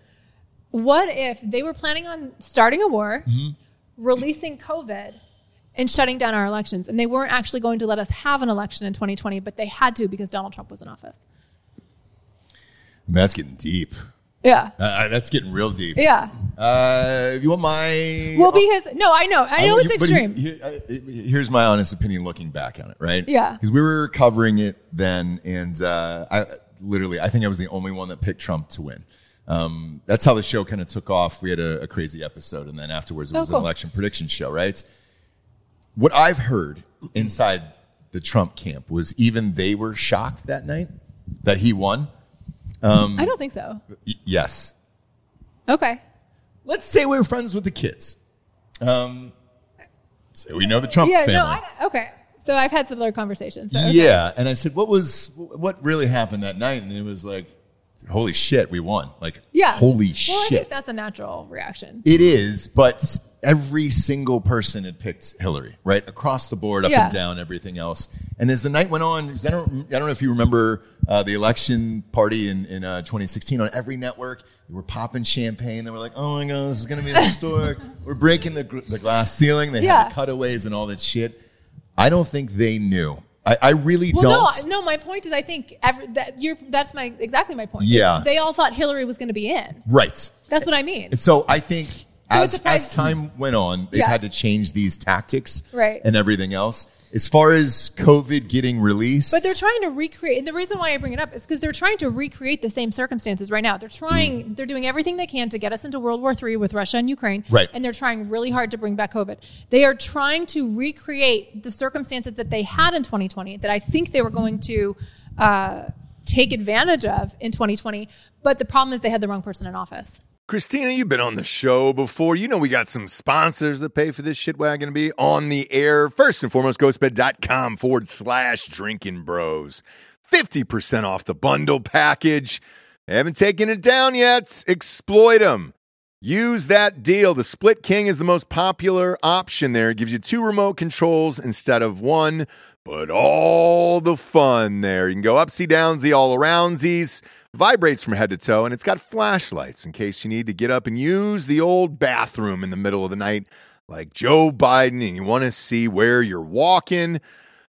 S2: What if they were planning on starting a war, releasing COVID, and shutting down our elections, and they weren't actually going to let us have an election in 2020, but they had to because Donald Trump was in office?
S1: That's getting deep.
S2: Yeah.
S1: Uh, that's getting real deep.
S2: Yeah.
S1: Uh, if you want my
S2: Well, because no, I know, I know
S1: I-
S2: it's extreme.
S1: here- uh, here's my honest opinion looking back on it, right?
S2: Yeah.
S1: Because we were covering it then, and uh, I literally, I think I was the only one that picked Trump to win. Um, that's how the show kind of took off. We had a, a crazy episode, and then afterwards it
S2: Oh,
S1: was
S2: cool.
S1: an election prediction show, right? What I've heard inside the Trump camp was even they were shocked that night that he won.
S2: I don't think so.
S1: Y- yes,
S2: Okay.
S1: let's say we are friends with the kids. Um, say we know the Trump
S2: Yeah.
S1: family.
S2: No. I, okay. So I've had similar conversations. So, okay.
S1: Yeah, and I said, "What was what really happened that night?" And it was like,
S4: holy shit, we won. Like,
S2: Yeah.
S4: holy
S2: well, I think
S4: shit.
S2: that's a natural reaction.
S4: It is, but every single person had picked Hillary, right? Across the board, up
S2: Yeah.
S4: and down, everything else. And as the night went on, I don't, I don't know if you remember uh, the election party in, in uh, 2016 on every network. They were popping champagne. They were like, oh my God, this is going to be historic. <laughs> we're breaking the, the glass ceiling. They
S2: Yeah.
S4: had the cutaways and all that shit. I don't think they knew. I, I really
S2: Well,
S4: don't.
S2: no, no. My point is, I think every, that you're. That's my exactly my point.
S4: Yeah.
S2: they all thought Hillary was going to be in.
S4: Right.
S2: That's what I mean.
S4: So I think
S2: it's
S4: as, as time went on, they've
S2: Yeah.
S4: had to change these tactics
S2: Right.
S4: and everything else. As far as COVID getting released,
S2: But they're trying to recreate. And the reason why I bring it up is because they're trying to recreate the same circumstances right now. They're trying.
S4: Mm.
S2: They're doing everything they can to get us into World War III with Russia and Ukraine.
S4: Right.
S2: And they're trying really hard to bring back COVID. They are trying to recreate the circumstances that they had in 2020 that I think they were going to uh, take advantage of in 2020. But the problem is they had the wrong person in office.
S1: Christina, you've been on the show before. You know we got some sponsors that pay for this shit wagon to be on the air. First and foremost, ghostbed.com forward slash drinkin' bros. 50% off the bundle package. They haven't taken it down yet. Exploit them. Use that deal. The Split King is the most popular option there. It gives you two remote controls instead of one, but all the fun there. You can go upsy downsy, all aroundsies. Vibrates from head to toe, and it's got flashlights in case you need to get up and use the old bathroom in the middle of the night, like Joe Biden, and you want to see where you're walking.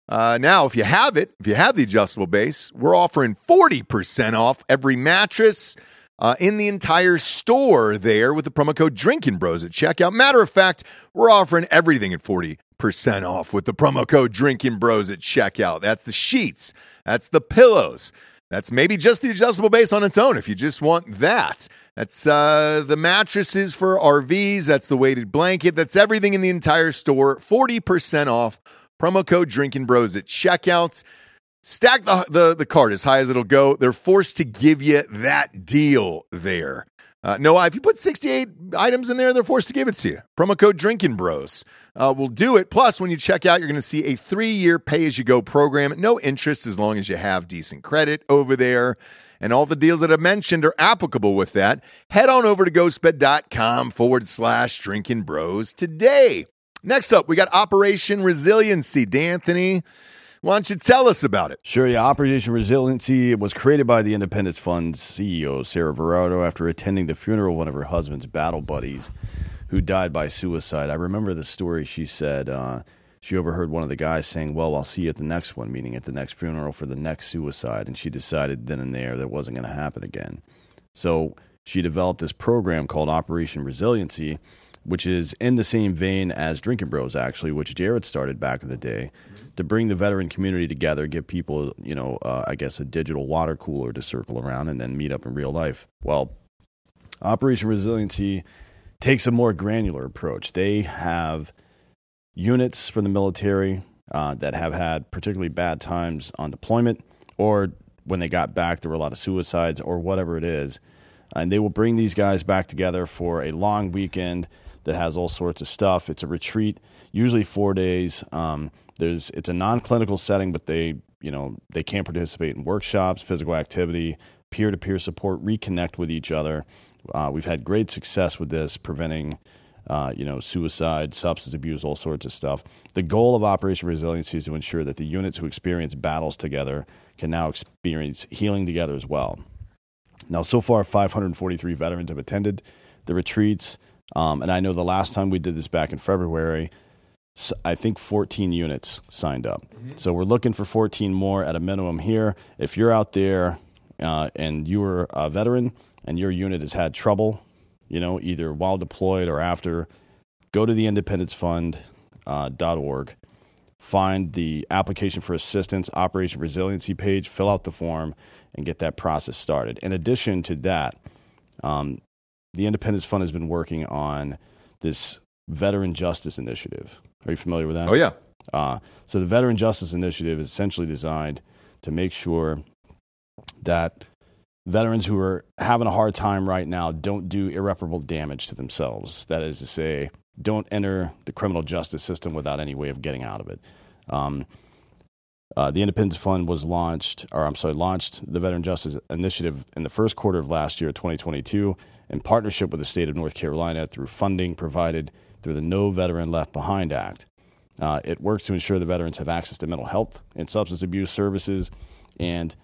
S1: Uh, now, if you have it, if you have the adjustable base, we're offering 40% off every mattress uh, in the entire store there with the promo code Drinkin' Bros at checkout. Matter of fact, we're offering everything at 40% off with the promo code Drinkin' Bros at checkout. That's the sheets, that's the pillows. That's maybe just the adjustable base on its own if you just want that. That's uh, the mattresses for RVs. That's the weighted blanket. That's everything in the entire store. 40% off. Promo code Drinkin' Bros at checkouts. Stack the, the, the card as high as it'll go. They're forced to give you that deal there. Uh, Noah, if you put 68 items in there, they're forced to give it to you. Promo code Drinkin' Bros uh, will do it. Plus, when you check out, you're going to see a three year pay as you go program. No interest as long as you have decent credit over there. And all the deals that I mentioned are applicable with that. Head on over to ghostbed.com forward slash drinkin' bros today. Next up, we got Operation Resiliency. D'Anthony, why don't you tell us about it?
S3: Sure, yeah. Operation Resiliency was created by the Independence Fund's CEO, Sarah Verardo, after attending the funeral of one of her husband's battle buddies who died by suicide. I remember the story she said. Uh, she overheard one of the guys saying, Well, I'll see you at the next one, meaning at the next funeral for the next suicide. And she decided then and there that wasn't going to happen again. So she developed this program called Operation Resiliency, which is in the same vein as Drinkin' Bros, actually, which Jared started back in the day to bring the veteran community together, give people, you know, uh, I guess a digital water cooler to circle around and then meet up in real life. Well, Operation Resiliency takes a more granular approach. They have units from the military uh, that have had particularly bad times on deployment, or when they got back, there were a lot of suicides, or whatever it is. And they will bring these guys back together for a long weekend that has all sorts of stuff. It's a retreat, usually four days. Um, there's it's a non-clinical setting, but they you know they can participate in workshops, physical activity, peer-to-peer support, reconnect with each other. Uh, we've had great success with this, preventing uh, you know, suicide, substance abuse, all sorts of stuff. The goal of Operation Resiliency is to ensure that the units who experience battles together can now experience healing together as well. Now, so far, 543 veterans have attended the retreats. Um, and I know the last time we did this back in February, I think 14 units signed up. So we're looking for 14 more at a minimum here. If you're out there uh, and you're a veteran and your unit has had trouble, you know, either while deployed or after, go to the Independence Fund uh, .org, find the application for assistance, Operation Resiliency page, fill out the form, and get that process started. In addition to that, um, the Independence Fund has been working on this Veteran Justice Initiative. Are you familiar with that?
S1: Oh, yeah.
S3: Uh, so the Veteran Justice Initiative is essentially designed to make sure that veterans who are having a hard time right now don't do irreparable damage to themselves. That is to say, don't enter the criminal justice system without any way of getting out of it. Um, Uh, the Independence Fund was launched, or I'm sorry, launched the Veteran Justice Initiative in the first quarter of last year, 2022, in partnership with the state of North Carolina through funding provided through the No Veteran Left Behind Act. Uh, it works to ensure the veterans have access to mental health and substance abuse services, and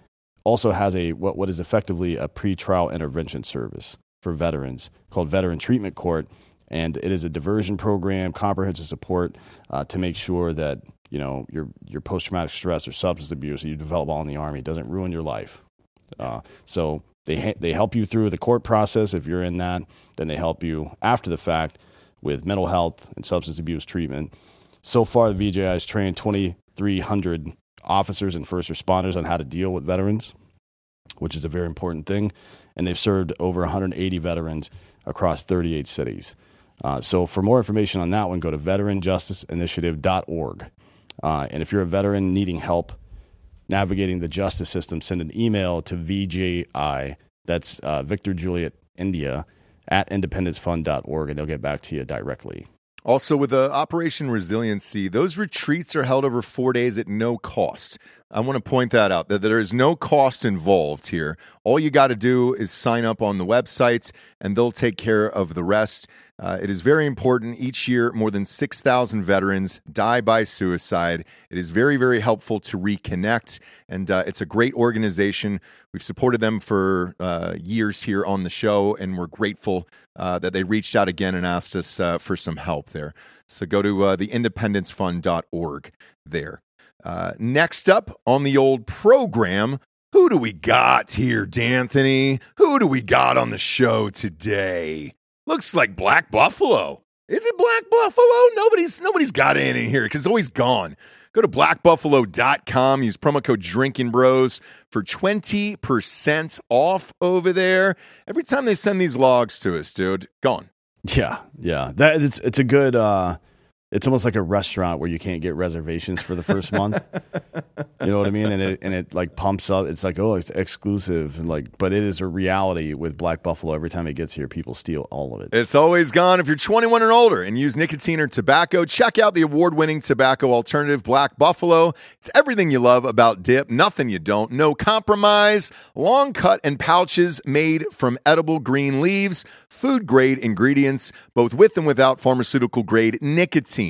S3: also has a what, what is effectively a pretrial intervention service for veterans called Veteran Treatment Court, and it is a diversion program, comprehensive support uh, to make sure that you know your your post traumatic stress or substance abuse that you develop while in the army doesn't ruin your life. Uh, so they ha- they help you through the court process if you're in that. Then they help you after the fact with mental health and substance abuse treatment. So far, the VJI has trained 2,300 officers and first responders on how to deal with veterans, which is a very important thing. And they've served over 180 veterans across 38 cities. Uh, so, for more information on that one, go to veteranjusticeinitiative.org. Uh, and if you're a veteran needing help navigating the justice system, send an email to VJI, that's uh, Victor Juliet India, at independencefund.org, and they'll get back to you directly.
S1: Also, with uh, Operation Resiliency, those retreats are held over four days at no cost. I want to point that out that there is no cost involved here. All you got to do is sign up on the websites, and they'll take care of the rest. Uh, it is very important. Each year, more than 6,000 veterans die by suicide. It is very, very helpful to reconnect, and uh, it's a great organization. We've supported them for uh, years here on the show, and we're grateful uh, that they reached out again and asked us uh, for some help there. So go to uh, theindependencefund.org there. Uh, next up on the old program, who do we got here, D'Anthony? Who do we got on the show today? Looks like Black Buffalo. Is it Black Buffalo? Nobody's nobody's got it in here because it's always gone. Go to blackbuffalo.com, use promo code Drinkin' Bros for 20% off over there. Every time they send these logs to us, dude, gone.
S3: Yeah, yeah. That it's it's a good uh it's almost like a restaurant where you can't get reservations for the first month. you know what I mean? And it and it like pumps up. It's like oh, it's exclusive, and like, but it is a reality with Black Buffalo. Every time it gets here, people steal all of it.
S1: It's always gone. If you're 21 and older and use nicotine or tobacco, check out the award-winning tobacco alternative Black Buffalo. It's everything you love about dip, nothing you don't. No compromise. Long cut and pouches made from edible green leaves, food grade ingredients, both with and without pharmaceutical grade nicotine.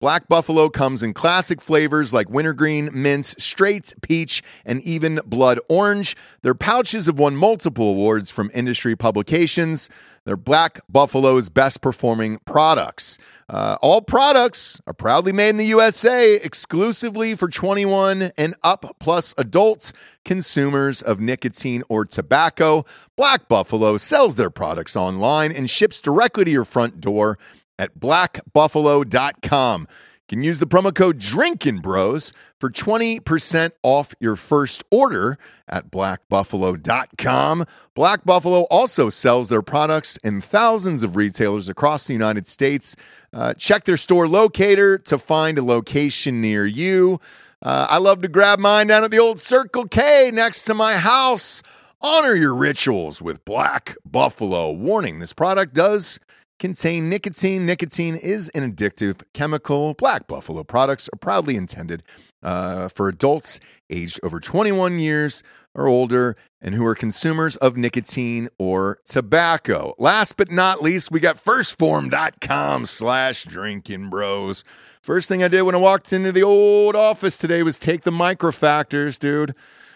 S1: Black Buffalo comes in classic flavors like wintergreen, mints, straight, peach, and even blood orange. Their pouches have won multiple awards from industry publications. They're Black Buffalo's best performing products. Uh, all products are proudly made in the USA exclusively for 21 and up plus adult consumers of nicotine or tobacco. Black Buffalo sells their products online and ships directly to your front door at blackbuffalo.com. You can use the promo code Drinkin' Bros for 20% off your first order at blackbuffalo.com. Black Buffalo also sells their products in thousands of retailers across the United States. Uh, check their store locator to find a location near you. Uh, I love to grab mine down at the old Circle K next to my house. Honor your rituals with Black Buffalo. Warning this product does contain nicotine. Nicotine is an addictive chemical. Black Buffalo products are proudly intended uh, for adults aged over 21 years or older and who are consumers of nicotine or tobacco. Last but not least, we got 1stphorm.com slash drinkin' bros. First thing I did when I walked into the old office today was take the Micro-Factors, dude.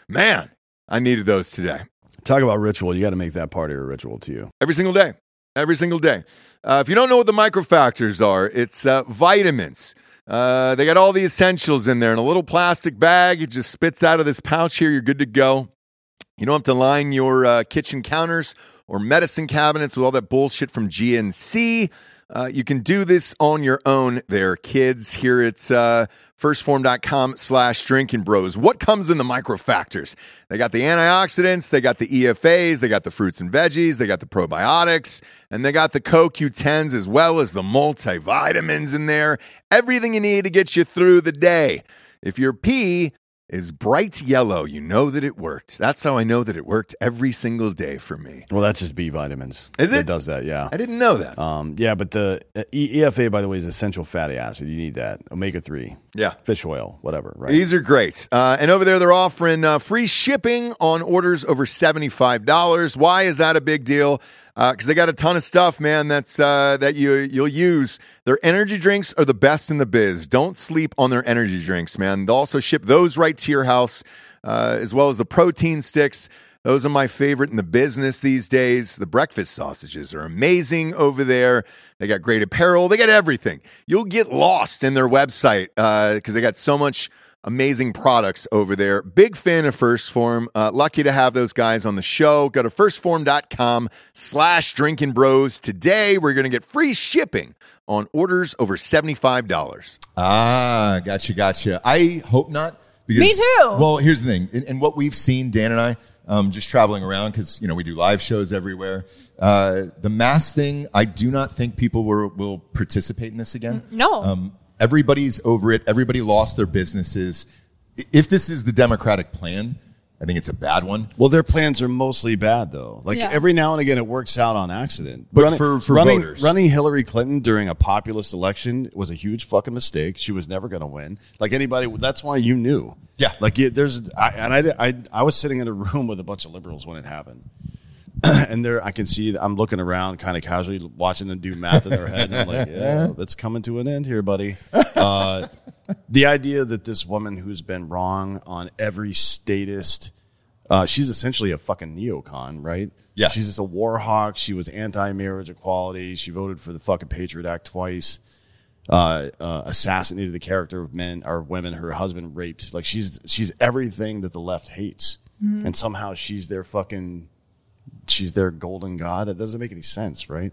S1: Man, I needed those today.
S3: Talk about ritual. You got to make that part of your ritual to you.
S1: Every single day. Every single day. Uh, if you don't know what the Micro-Factors are, it's uh, vitamins. Uh, they got all the essentials in there in a little plastic bag. It just spits out of this pouch here. You're good to go. You don't have to line your uh, kitchen counters or medicine cabinets with all that bullshit from GNC. Uh, you can do this on your own there, kids. Here it's uh, 1stphorm.com slash drinkin' bros. What comes in the Micro-Factors? They got the antioxidants, they got the EFAs, they got the fruits and veggies, they got the probiotics, and they got the CoQ10s as well as the multivitamins in there. Everything you need to get you through the day. If your pee
S5: is bright yellow. You know that it worked. That's how I know that it worked every single day for me.
S3: Well, that's just B vitamins.
S5: Is
S3: that
S5: it?
S3: does that? Yeah.
S5: I didn't know that.
S3: Um, yeah, but the uh, EFA, by the way, is essential fatty acid. You need that. Omega three.
S5: Yeah.
S3: Fish oil, whatever. Right.
S5: These are great. Uh, and over there, they're offering uh, free shipping on orders over $75. Why is that a big deal? Because they got a ton of stuff, man, that's uh, that you, you'll use. Their energy drinks are the best in the biz. Don't sleep on their energy drinks, man. They'll also ship those right to your house, uh, as well as the protein sticks. Those are my favorite in the business these days. The breakfast sausages are amazing over there. They got great apparel. They got everything. You'll get lost in their website because they got so much amazing products over there. Big fan of 1st Phorm. Uh, lucky to have those guys on the show. Go to 1stphorm.com slash drinkin' bros. Today, we're going to get free shipping on orders over $75.
S1: Ah, gotcha, gotcha. I hope not. Because,
S2: Me too.
S1: Well, here's the thing, and, and what we've seen, Dan and I, um, just traveling around because you know we do live shows everywhere. Uh, the mask thing, I do not think people will, will participate in this again.
S2: No.
S1: um, everybody's over it. Everybody lost their businesses. If this is the Democratic plan, I think it's a bad one.
S3: Well, their plans are mostly bad, though. Like
S2: Yeah.
S3: every now and again, it works out on accident.
S1: But for- for
S3: running,
S1: voters.
S3: running Hillary Clinton during a populist election was a huge fucking mistake. She was never going to win. Like anybody, that's why you knew.
S1: Yeah.
S3: Like you, there's, I, and I, I, I was sitting in a <laughs> room with a bunch of liberals when it happened. <clears throat> and there, I can see I'm looking around, kind of casually watching them do math in their head. And I'm like, <laughs> yeah, it's coming to an end here, buddy. Uh, the idea that this woman who's been wrong on every statist, uh, she's essentially a fucking neocon, right?
S1: Yeah.
S3: She's just a war hawk. She was anti-marriage equality. She voted for the fucking Patriot Act twice. Uh, uh, assassinated the character of men or women her husband raped. Like she's she's everything that the left hates, and somehow she's their fucking she's their golden god. It doesn't make any sense, right?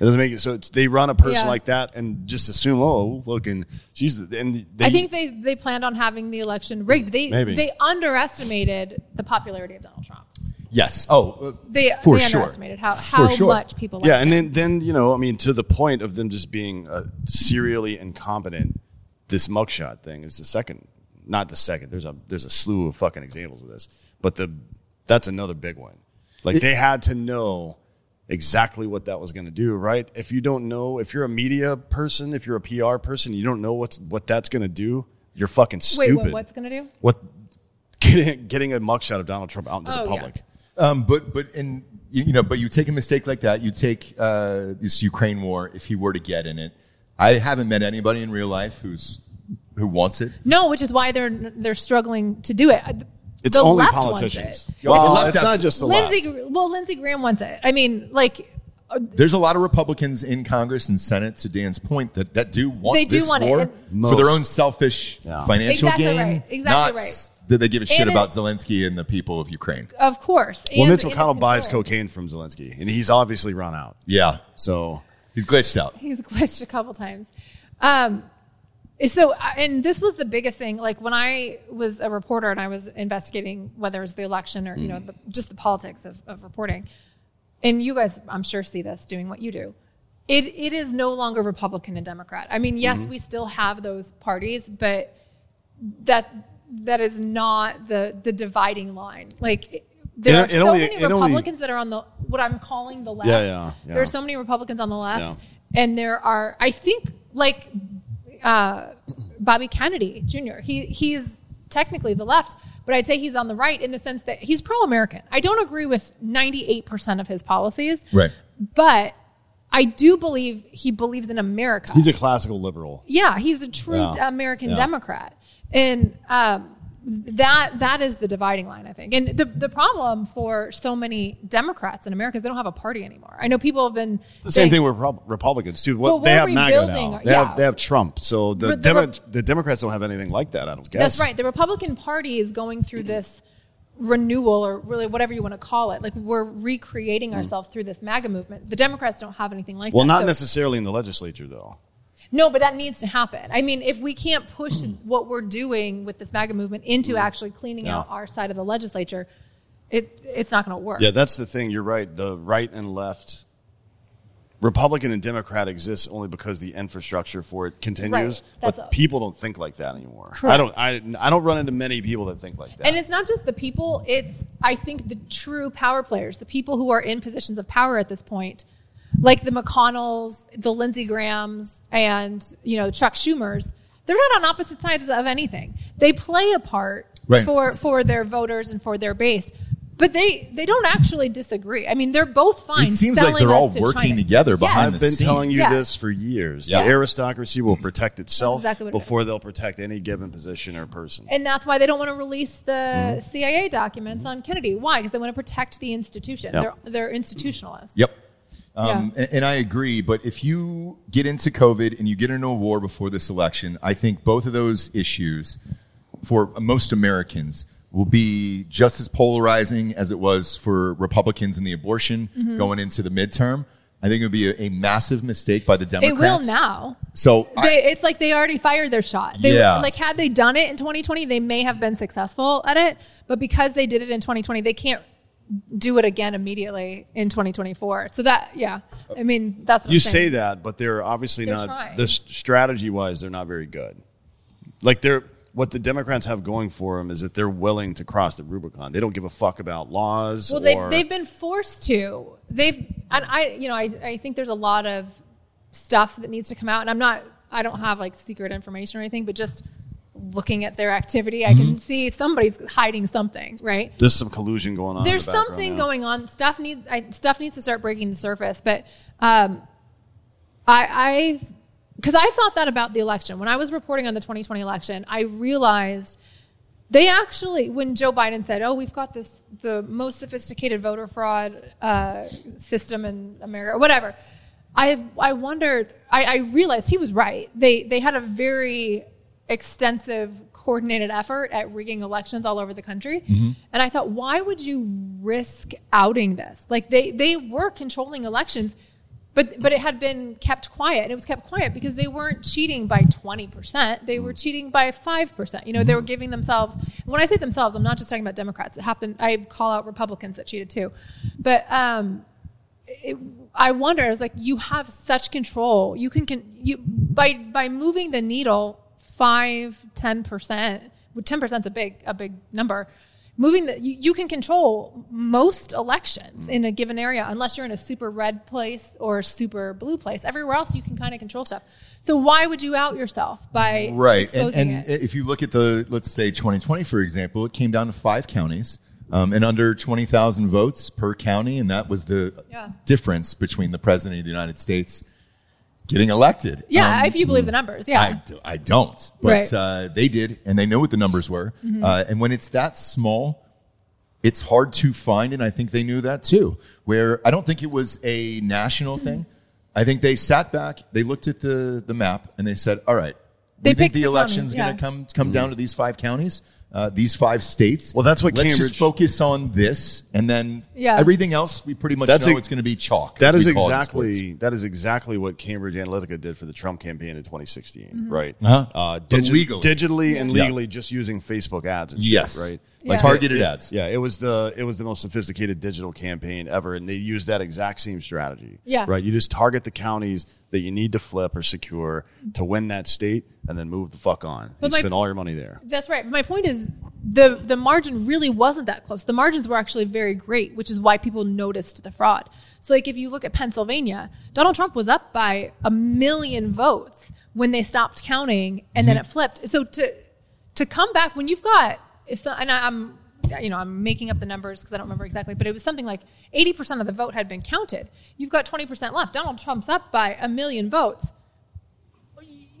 S3: It doesn't make it so. It's, they run a person
S2: Yeah.
S3: like that and just assume, oh, fucking, she's and they,
S2: I think they, they planned on having the election rigged. They
S3: Maybe.
S2: they underestimated the popularity of Donald Trump.
S1: Yes. Oh, uh,
S2: They,
S1: For
S2: they
S1: sure.
S2: underestimated how, how
S1: sure.
S2: much people
S3: yeah, and
S2: him.
S3: then then you know, I mean, to the point of them just being uh, serially incompetent. This mugshot thing is the second, not the second. There's a there's a slew of fucking examples of this, but the that's another big one. Like they had to know exactly what that was going to do, right? If you don't know, if you're a media person, if you're a PR person, you don't know what's what that's going to do. You're fucking
S2: Wait,
S3: stupid.
S2: what, what's going to do?
S3: What getting getting a mugshot of Donald Trump out into
S2: Oh,
S3: the
S2: yeah.
S3: public?
S1: Um, but but in you, you know, but you take a mistake like that. You take uh, this Ukraine war. If he were to get in it, I haven't met anybody in real life who's who wants it.
S2: No, which is why they're they're struggling to do it.
S3: It's
S2: the
S3: only
S2: left
S3: politicians.
S2: Wants it.
S3: Well,
S1: left
S3: it's
S1: has-
S3: not just the
S2: Lindsey,
S3: left.
S2: well, Lindsey Graham wants it. I mean, like
S1: There's a lot of Republicans in Congress and Senate, to Dan's point, that, that do want
S2: They do
S1: this
S2: want
S1: war
S2: and-
S1: for their own selfish
S3: Yeah.
S1: financial
S2: Exactly
S1: gain.
S2: right. Exactly
S1: not
S2: right.
S1: that they give a shit
S2: And
S1: about Zelensky and the people of Ukraine.
S2: of course.
S3: Well,
S2: and-
S3: Mitch McConnell buys
S2: control.
S3: cocaine from Zelensky, and he's obviously run out.
S1: Yeah,
S3: So
S1: he's glitched out.
S2: He's <laughs> glitched a couple times. Um, so, and this was the biggest thing. Like when I was a reporter and I was investigating whether it was the election or you know mm. the, just the politics of, of reporting, and you guys, I'm sure, see this doing what you do. It it is no longer Republican and Democrat. I mean, yes, mm-hmm. we still have those parties, but that that is not the the dividing line. Like there
S3: It-
S2: are so
S3: only-
S2: many
S3: it only-
S2: Republicans that are on the what I'm calling the left.
S3: Yeah, yeah, yeah.
S2: There are so many Republicans on the left, and there are I think like uh, Bobby Kennedy Jr. He he's technically the left, but I'd say he's on the right in the sense that he's pro-American. I don't agree with 98% of his policies,
S1: Right.
S2: But I do believe he believes in America.
S3: he's a classical liberal.
S2: Yeah, he's a true
S3: Yeah.
S2: American
S3: Yeah.
S2: Democrat, and um, that that is the dividing line, I think. And the the problem for so many Democrats in America is they don't have a party anymore. I know people have been
S3: The same thing with Repu- Republicans too. What
S2: Well,
S3: they have MAGA now. They
S2: yeah.
S3: have they have Trump. So the
S2: the
S3: Demo- the Democrats don't have anything like that. I don't guess.
S2: That's right. The Republican Party is going through this renewal, or really whatever you want to call it. Like we're recreating ourselves through this MAGA movement. The Democrats don't have anything like
S3: Hmm. Well,
S2: that.
S3: not
S2: So-
S3: necessarily in the legislature though.
S2: No, but that needs to happen. I mean, if we can't push what we're doing with this MAGA movement into mm-hmm. actually cleaning
S3: Yeah.
S2: out our side of the legislature, it it's not going to work.
S3: Yeah, that's the thing. You're right. The right and left Republican and Democrat exists only because the infrastructure for it continues.
S2: Right.
S3: But
S2: all.
S3: people don't think like that anymore. I don't. I, I don't run into many people that think like that.
S2: And it's not just the people, it's, I think, the true power players, the people who are in positions of power at this point, like the McConnells, the Lindsey Grahams, and, you know, Chuck Schumers. They're not on opposite sides of anything. They play a part
S1: Right.
S2: for, for their voters and for their base. But they, they don't actually disagree. I mean, they're both fine.
S1: It seems like they're all
S2: to
S1: working
S2: China.
S1: together behind
S2: Yes.
S1: the
S3: I've been telling you
S2: Yeah.
S3: this for years.
S1: Yeah.
S3: The aristocracy will protect itself
S2: exactly what it
S3: before they'll protect any given position or person.
S2: And that's why they don't want to release the
S1: Mm-hmm.
S2: CIA documents on Kennedy. Why? Because they want to protect the institution.
S3: Yeah.
S2: They're, they're institutionalists.
S1: Yep. Um,
S2: Yeah.
S1: and, and I agree, but if you get into COVID and you get into a war before this election, I think both of those issues for most Americans will be just as polarizing as it was for Republicans in the abortion
S2: Mm-hmm.
S1: going into the midterm. I think it would be a, a massive mistake by the Democrats.
S2: It will now.
S1: So I-
S2: They, it's like they already fired their shot. They,
S1: Yeah.
S2: Like had they done it in 2020, they may have been successful at it. But because they did it in 2020, they can't do it again immediately in 2024. So that, yeah, I mean, that's what
S3: You say that, but they're obviously
S2: They're
S3: not.
S2: trying.
S3: The strategy wise, they're not very good. Like they're what the Democrats have going for them is that they're willing to cross the Rubicon. They don't give a fuck about laws.
S2: Well, they've,
S3: or,
S2: they've been forced to. They've, and I, you know, I, I think there's a lot of stuff that needs to come out. And I'm not, I don't have like secret information or anything, but just looking at their activity, I
S3: Mm-hmm.
S2: can see somebody's hiding something, right?
S3: There's some collusion going on.
S2: There's
S3: the
S2: something
S3: now.
S2: going on. Stuff needs, I, stuff needs to start breaking the surface. But um, I, I, because I thought that about the election when I was reporting on the 2020 election, I realized they actually, when Joe Biden said, "Oh, we've got this the most sophisticated voter fraud uh, system in America," or whatever, I I wondered. I, I realized he was right. They they had a very extensive coordinated effort at rigging elections all over the country. And i thought why would you risk outing this? Like they they were controlling elections but but it had been kept quiet. And it was kept quiet because they weren't cheating by 20% they were cheating by 5% you know they were giving themselves when i say themselves i'm not just talking about democrats. It happened i call out republicans that cheated too. But um it, I wonder. I was like, you have such control. You can, can you by by moving the needle five, ten percent. Ten percent is a big a big number. Moving the you, you can control most elections in a given area, unless you're in a super red place or a super blue place. Everywhere else, you can kind of control stuff. So why would you out yourself by
S1: right and, and if you look at the let's say 2020 for example it came down to five counties um, and under 20000 votes per county and that was the
S2: Yeah.
S1: difference between the president of the united states getting elected
S2: yeah,
S1: Um,
S2: if you believe the numbers, yeah.
S1: I, don't, but
S2: Right. Mm-hmm.
S1: uh, they did, and they know what the numbers were. Uh, and when it's that small, it's hard to find, and I think they knew that too. Where I don't think it was a national
S2: Mm-hmm.
S1: thing. I think they sat back, they looked at the the map, and they said, "All right,
S2: They
S1: we think the
S2: the
S1: election's
S2: counties,
S1: going to
S2: yeah.
S1: come come down to these five counties." Uh, these five states.
S3: Well, that's what
S1: Let's
S3: Cambridge-
S1: just focus on this, and then
S2: Yeah.
S1: everything else we pretty much
S3: That's
S1: know
S3: a-
S1: it's going to be chalk.
S3: That
S1: as
S3: is
S1: we call it in sports.
S3: exactly that is exactly what Cambridge Analytica did for the Trump campaign in 2016,
S2: Mm-hmm.
S3: right?
S1: Uh-huh.
S3: Uh, digi-
S1: legally.
S3: digitally and
S1: Yeah.
S3: legally, just using Facebook ads. And shit,
S1: Yes,
S3: right.
S2: Yeah.
S1: targeted
S3: it-
S1: ads.
S3: Yeah, it was the it was the most sophisticated digital campaign ever, and they used that exact same strategy.
S2: Yeah.
S3: right. You just target the counties that you need to flip or secure to win that state, and then move the fuck on.
S2: But
S3: you
S2: my-
S3: spend all your money there.
S2: That's right. My point is the the margin really wasn't that close. The margins were actually very great, which is why people noticed the fraud. So like if you look at Pennsylvania, Donald Trump was up by a million votes when they stopped counting and then mm-hmm. it flipped. So to to come back when you've got it's not, and I, I'm you know I'm making up the numbers because I don't remember exactly, but it was something like 80% of the vote had been counted. You've got 20% left. Donald Trump's up by a million votes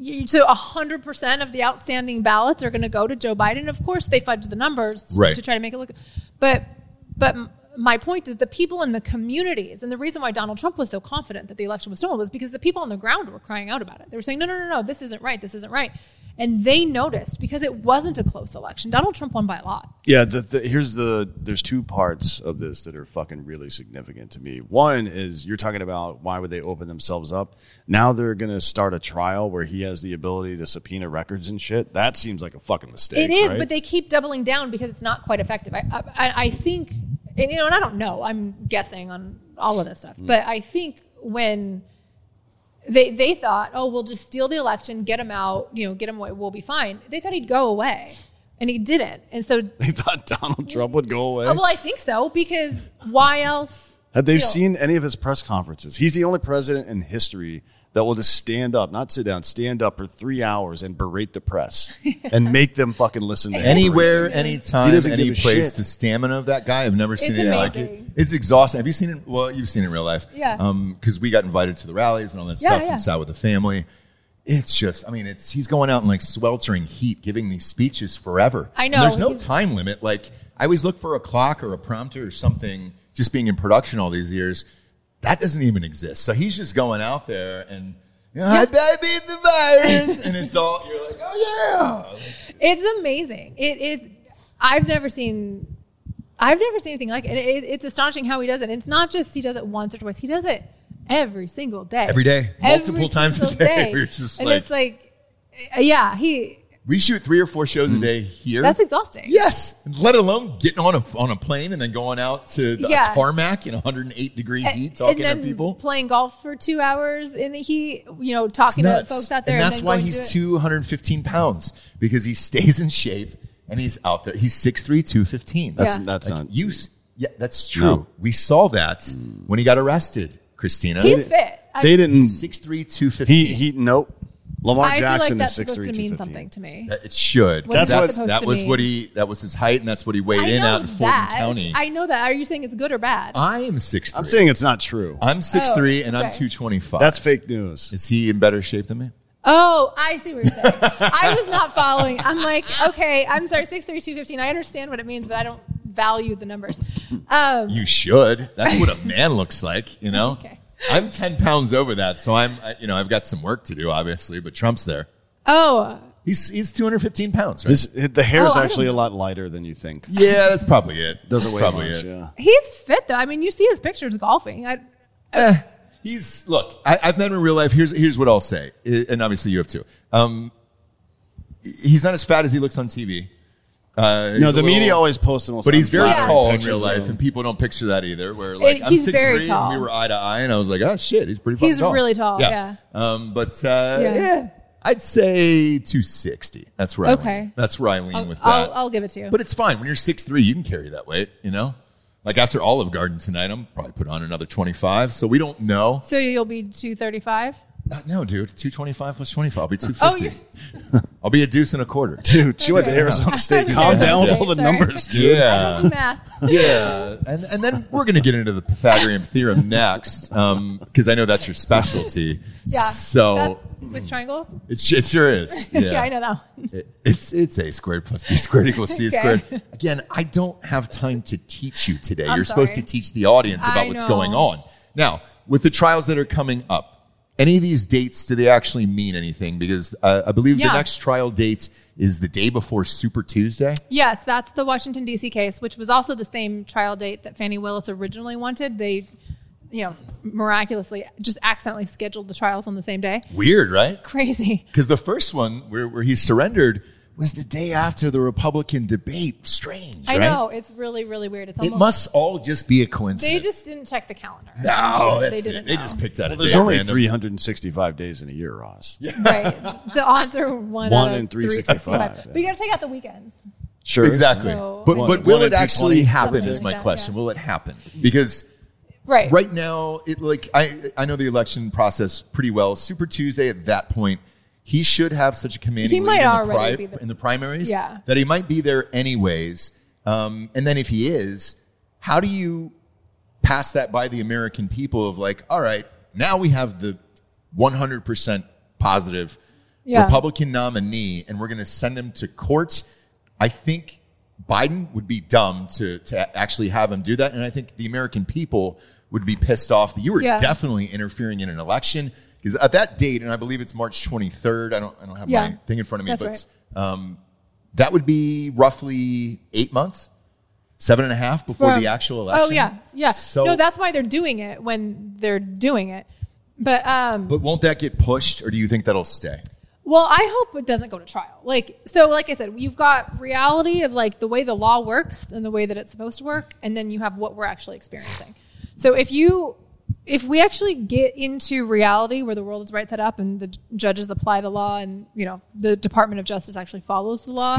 S2: you, so 100% of the outstanding ballots are going to go to Joe Biden. Of course, they fudge the numbers
S1: Right.
S2: to try to make it look. But but my point is the people in the communities, and the reason why Donald Trump was so confident that the election was stolen was because the people on the ground were crying out about it. They were saying, no, no, no, no, this isn't right. This isn't right. And they noticed because it wasn't a close election. Donald Trump won by a lot.
S3: Yeah, the, the, here's the there's two parts of this that are fucking really significant to me. One is you're talking about why would they open themselves up? Now they're going to start a trial where he has the ability to subpoena records and shit. That seems like a fucking mistake.
S2: It is,
S3: right?
S2: but they keep doubling down because it's not quite effective. I, I, I think, and you know, and I don't know. I'm guessing on all of this stuff,
S3: Mm.
S2: but I think when they they thought, oh, we'll just steal the election, get him out, you know, get him away, we'll be fine. They thought he'd go away, and he didn't. And so, <laughs>
S3: They thought Donald Trump would go away.
S2: oh, well, I think so because why else?
S3: Have they
S2: you know,
S3: seen any of his press conferences? He's the only president in history that will just stand up, not sit down, stand up for three hours and berate the press and make them fucking listen to <laughs> him.
S1: Anywhere, anytime, any place,
S3: shit.
S1: the stamina of that guy, I've never seen
S2: It's
S1: anything like it. It's exhausting. Have you seen it? Well, you've seen it in real life.
S2: Yeah.
S1: Um, because we got invited to the rallies and all that
S2: Yeah,
S1: stuff
S2: yeah.
S1: and sat with the family. It's just, I mean, it's he's going out in like sweltering heat, giving these speeches forever.
S2: I
S1: And
S2: know,
S1: there's no time limit. Like I always look for a clock or a prompter or something. Just being in production all these years, that doesn't even exist. So he's just going out there and. You know, I beat the virus, and it's all you're like, oh yeah.
S2: It's amazing. It it I've never seen I've never seen anything like it. it. It's astonishing how he does it. It's not just he does it once or twice. He does it every single day.
S1: Every day. Multiple
S2: Every
S1: times a day. <laughs> It's just
S2: and
S1: like-
S2: it's like, yeah, he.
S1: We shoot three or four shows a mm. day here.
S2: That's exhausting.
S1: Yes, let alone getting on a on a plane and then going out to the
S2: Yeah.
S1: tarmac in 108 degree heat,
S2: and
S1: talking
S2: then
S1: to people.
S2: playing golf for two hours in the heat. You know, talking to folks out there,
S1: and
S2: and,
S1: that's
S2: then
S1: why he's 215 pounds because he <laughs> stays in shape and he's out there. He's 6'3", 215.
S3: That's,
S2: Yeah.
S3: that's
S1: Like,
S3: not.
S1: you. Yeah, that's true.
S3: No.
S1: We saw that mm. when he got arrested, Christina.
S2: He's fit. I,
S3: They didn't.
S1: He's 6'3", 215.
S3: He, he, nope. Lamar
S2: I feel like
S3: Jackson
S2: that's
S3: is 6'3",
S2: supposed to mean something to me.
S1: That- It should.
S2: What's
S3: that
S1: That's,
S2: supposed
S1: that
S2: to
S1: was
S2: mean?
S1: what he. That was his height, and that's what he weighed
S2: I
S1: in
S2: know
S1: out in Fulton
S2: that.
S1: County.
S2: I know that. Are you saying it's good or bad?
S1: I am 6'3".
S3: I'm saying it's not true.
S1: I'm 6'3",
S2: Oh,
S1: and I'm
S2: okay.
S1: 225.
S3: That's fake news.
S1: Is he in better shape than me?
S2: Oh, I see what you're saying. <laughs> I was not following. I'm like, okay, I'm sorry, 6'3", 215. I understand what it means, but I don't value the numbers. Um,
S1: You should. That's what a man looks like, you know? <laughs>
S2: Okay.
S1: I'm 10 pounds over that, so I'm, you know, I've got some work to do, obviously, but Trump's there.
S2: oh,
S1: He's, he's 215 pounds, right?
S3: This, the hair is
S2: Oh,
S3: actually a lot lighter than you think.
S1: yeah, that's probably it.
S3: Doesn't
S1: that's
S3: weigh
S1: probably
S3: much.
S1: it.
S3: Yeah.
S2: he's fit though. I mean, you see his pictures golfing. I,
S1: Eh, he's look. I, I've met him in real life. Here's here's what I'll say, and obviously you have too. Um, he's not as fat as he looks on TV. Uh,
S3: No, the
S1: little-
S3: media always posts him.
S1: But he's very
S2: Yeah.
S1: tall in real life, and people don't picture that either. Where like
S2: It-
S1: I'm
S2: he's
S1: 6'3",
S2: very
S1: and
S2: tall.
S1: we were eye to eye, and I was like, oh shit, he's pretty. fucking
S2: He's
S1: tall.
S2: really tall, yeah.
S1: Um, but uh,
S2: Yeah.
S1: yeah. I'd say 260. That's where I
S2: Okay.
S1: lean. That's where I lean
S2: I'll,
S1: with that.
S2: I'll, I'll give it to you.
S1: but it's fine when you're 6'3", You can carry that weight. You know, like after Olive Garden tonight, I'm probably put on another 25. So we don't know.
S2: so you'll be 235.
S1: Uh, no, dude, 225 plus 25. I'll be
S2: Oh,
S1: 250. I'll be a deuce and a quarter.
S3: Dude, she went to Arizona <laughs> State. Calm down with all the
S2: Sorry.
S3: numbers, dude.
S1: Yeah.
S2: Math. <laughs>
S1: yeah, and and then we're gonna get into the Pythagorean theorem <laughs> next, because I know that's your specialty.
S2: Yeah.
S1: So
S2: That's with triangles.
S1: it's, it sure is. Yeah.
S2: Yeah, I know that. one.
S1: It- it's it's a squared plus b squared equals c
S2: Okay.
S1: squared. Again, I don't have time to teach you today.
S2: I'm
S1: You're supposed to teach the audience about
S2: I
S1: what's
S2: know.
S1: going on. Now, with the trials that are coming up, any of these dates do they actually mean anything? Because uh, I believe
S2: Yeah.
S1: the next trial date is the day before Super Tuesday.
S2: Yes, that's the Washington D.C. case, which was also the same trial date that Fani Willis originally wanted. They, you know, miraculously just accidentally scheduled the trials on the same day.
S1: Weird, right?
S2: Crazy.
S1: Because the first one where, where he surrendered was the day after the Republican debate. Strange,
S2: I
S1: right?
S2: know it's really, really weird. It's
S1: It must all just be a coincidence.
S2: They just didn't check the calendar.
S1: no,
S2: sure
S1: that's
S2: they didn't.
S1: They
S2: know.
S1: just picked out a
S3: There's
S1: day
S3: only
S1: random.
S3: 365 days in a year, Ross. <laughs>
S2: right. The odds are one,
S3: One
S2: out
S3: in 365,
S2: 365.
S3: yeah.
S2: But you got to take out the weekends.
S3: Sure.
S1: Exactly.
S2: So-
S1: but
S2: One-
S1: but will it actually
S3: 220?
S1: happen?
S2: Something
S1: Is
S2: like
S1: my
S2: that,
S1: question.
S2: yeah.
S1: Will it happen? Because
S2: Right.
S1: right now, it like I I know the election process pretty well. Super Tuesday at that point, he should have such a commanding
S2: He
S1: lead
S2: might
S1: in, the
S2: already be the-
S1: in the primaries
S2: Yeah.
S1: that he might be there anyways. Um, and then if he is, how do you pass that by the American people of like, all right, now we have the 100% positive
S2: Yeah.
S1: Republican nominee and we're going to send him to court. I think Biden would be dumb to, to actually have him do that. And I think the American people would be pissed off that you were
S2: Yeah.
S1: definitely interfering in an election. Because at that date, and I believe it's March 23rd, I don't, I don't have
S2: Yeah.
S1: my thing in front of me, but um, that would be roughly eight months, seven and a half before the actual election.
S2: Oh yeah, yeah.
S1: So,
S2: no, that's why they're doing it when they're doing it. But um,
S1: but won't that get pushed, or do you think that'll stay?
S2: well, I hope it doesn't go to trial. Like so, like I said, you've got reality of like the way the law works and the way that it's supposed to work, and then you have what we're actually experiencing. So if you if we actually get into reality where the world is right set up and the judges apply the law and you know the Department of Justice actually follows the law,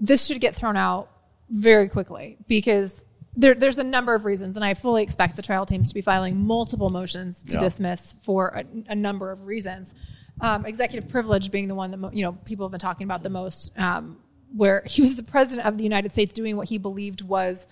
S2: this should get thrown out very quickly because there, there's a number of reasons, and I fully expect the trial teams to be filing multiple motions to
S3: Yeah.
S2: dismiss for a, a number of reasons. Um, executive privilege being the one that mo- you know people have been talking about the most, um, where he was the president of the United States doing what he believed was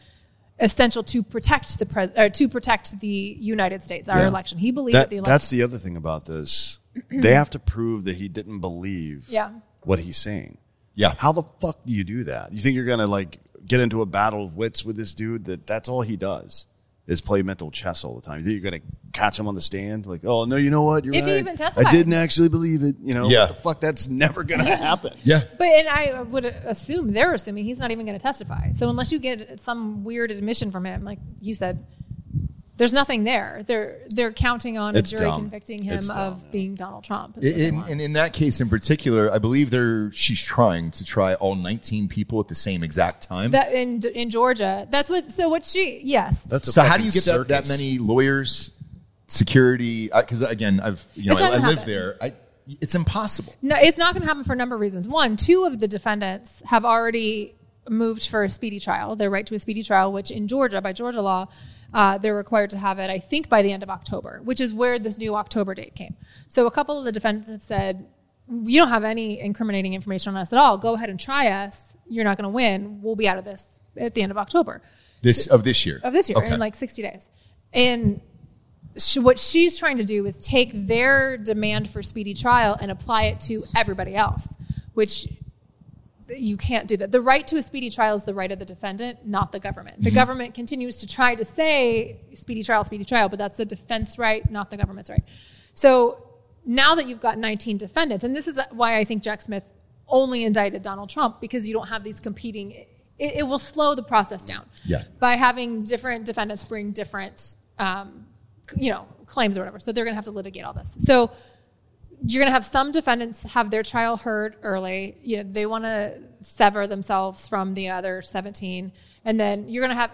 S2: essential to protect the pres- or to protect the United States, our
S3: Yeah.
S2: election. He believed
S3: That,
S2: the election.
S3: that's the other thing about this. <clears throat> they have to prove that he didn't believe
S2: Yeah.
S3: what he's saying.
S1: Yeah.
S3: How the fuck do you do that? You think you're gonna like get into a battle of wits with this dude? That that's all he does is play mental chess all the time. You think you're gonna catch him on the stand? Like, oh no, you know what? You're
S2: If he
S3: right.
S2: even
S3: I didn't actually believe it. You know,
S1: Yeah.
S3: what the fuck? That's never gonna happen.
S1: Yeah.
S2: But and I would assume they're assuming he's not even going to testify. So unless you get some weird admission from him, like you said, there's nothing there. They're they're counting on
S3: It's
S2: a jury
S3: dumb.
S2: convicting him
S3: It's dumb,
S2: of
S3: yeah.
S2: being Donald Trump. is what they
S1: In, and in that case in particular, I believe they're she's trying to try all 19 people at the same exact time.
S2: that in in Georgia, that's what. So what she yes.
S3: That's a
S1: so how do you get that, that many lawyers, security? Uh, because again, I've you know I, I live
S2: happen.
S1: there. I, it's impossible.
S2: No, it's not going to happen for a number of reasons. One, two of the defendants have already moved for a speedy trial. Their right to a speedy trial, which in Georgia, by Georgia law, uh, they're required to have it, I think, by the end of October, which is where this new October date came. So a couple of the defendants have said, you don't have any incriminating information on us at all. Go ahead and try us. You're not going to win. We'll be out of this at the end of October
S1: This of this year.
S2: of this year
S1: Okay.
S2: in like 60 days. And sh what she's trying to do is take their demand for speedy trial and apply it to everybody else, which you can't do that. The right to a speedy trial is the right of the defendant, not the government.
S1: Mm-hmm.
S2: The government continues to try to say speedy trial, speedy trial, but that's the defense right, not the government's right. So now that you've got 19 defendants, and this is why I think Jack Smith only indicted Donald Trump because you don't have these competing. It, it will slow the process down
S1: Yeah.
S2: by having different defendants bring different, um, you know, claims or whatever. So they're going to have to litigate all this. So you're going to have some defendants have their trial heard early. You know, they want to sever themselves from the other 17, and then you're going to have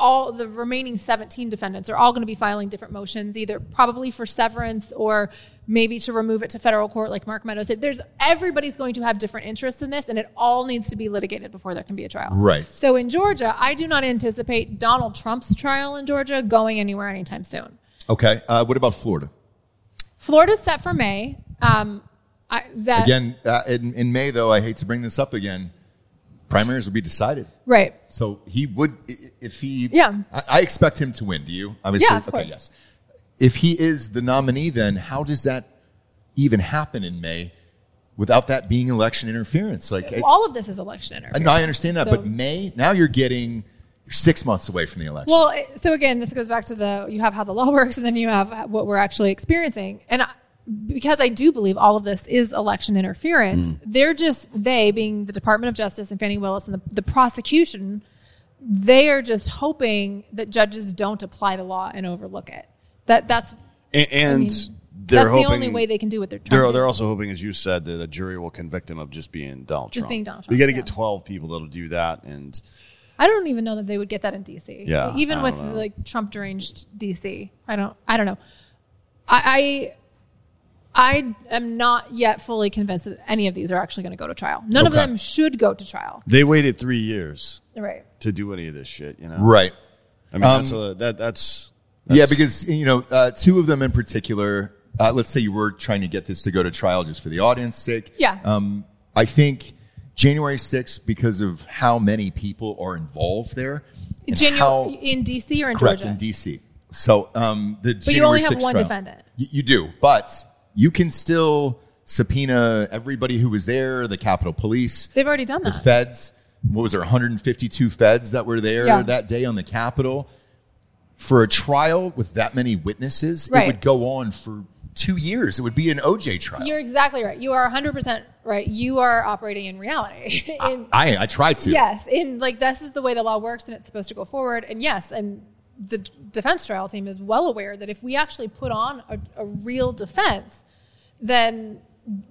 S2: all the remaining 17 defendants are all going to be filing different motions, either probably for severance or maybe to remove it to federal court, like Mark Meadows said. There's everybody's going to have different interests in this, and it all needs to be litigated before there can be a trial.
S1: Right.
S2: So in Georgia, I do not anticipate Donald Trump's trial in Georgia going anywhere anytime soon.
S1: Okay. Uh, what about Florida?
S2: Florida's set for May. Um, I, that
S1: Again, uh, in, in May, though, I hate to bring this up again. Primaries will be decided.
S2: right.
S1: So he would, if he,
S2: Yeah.
S1: I, I expect him to win. Do you? Obviously,
S2: Yeah, of
S1: okay,
S2: course.
S1: yes. If he is the nominee, then how does that even happen in May without that being election interference? Like, it-
S2: All of this is election
S1: I,
S2: interference.
S1: no, I understand that,
S2: So-
S1: but May now you're getting you're six months away from the election.
S2: Well, so again, this goes back to the you have how the law <laughs> works, and then you have what we're actually experiencing. And I, because I do believe all of this is election interference,
S1: Mm.
S2: they're just they being the Department of Justice and Fani Willis and the, the prosecution, they are just hoping that judges don't apply the law and overlook it. That that's
S3: And, and
S2: I mean,
S3: they're
S2: that's
S3: hoping
S2: the only way they can do what they're trying
S3: They're, they're also hoping, as you said, that a jury will convict him of just being Donald
S2: Just
S3: Trump.
S2: being Donald
S3: You
S2: Trump,
S3: got to
S2: yeah.
S3: get 12 people that'll do that. And
S2: I don't even know that they would get that in DC.
S3: Yeah,
S2: even with
S3: know.
S2: like Trump deranged DC. I don't. I don't know. I, I I am not yet fully convinced that any of these are actually going to go to trial. None of them should go to trial.
S3: they waited three years
S2: Right.
S3: to do any of this shit, you know?
S1: right.
S3: I mean, that's, a, that, that's,
S1: Yeah, because you know, uh, two of them in particular. Uh, let's say you were trying to get this to go to trial just for the audience sake.
S2: Yeah.
S1: Um, I think January 6th, because of how many people are involved there.
S2: January
S1: how-
S2: in DC or in
S1: correct
S2: Georgia.
S1: in DC. So um, the January.
S2: But you only have one
S1: trial-
S2: defendant.
S1: Y- you do, but you can still subpoena everybody who was there, the Capitol Police,
S2: They've already done
S1: the
S2: that.
S1: feds. What was there? 152 feds that were there
S2: Yeah.
S1: that day on the Capitol. For a trial with that many witnesses, it would go on for two years. It would be an OJ trial.
S2: You're exactly right. You are 100 percent right. You are operating in reality. <laughs> in,
S1: I I try to.
S2: Yes, in like this is the way the law works, and it's supposed to go forward. And yes, and the defense trial team is well aware that if we actually put on a, a real defense, then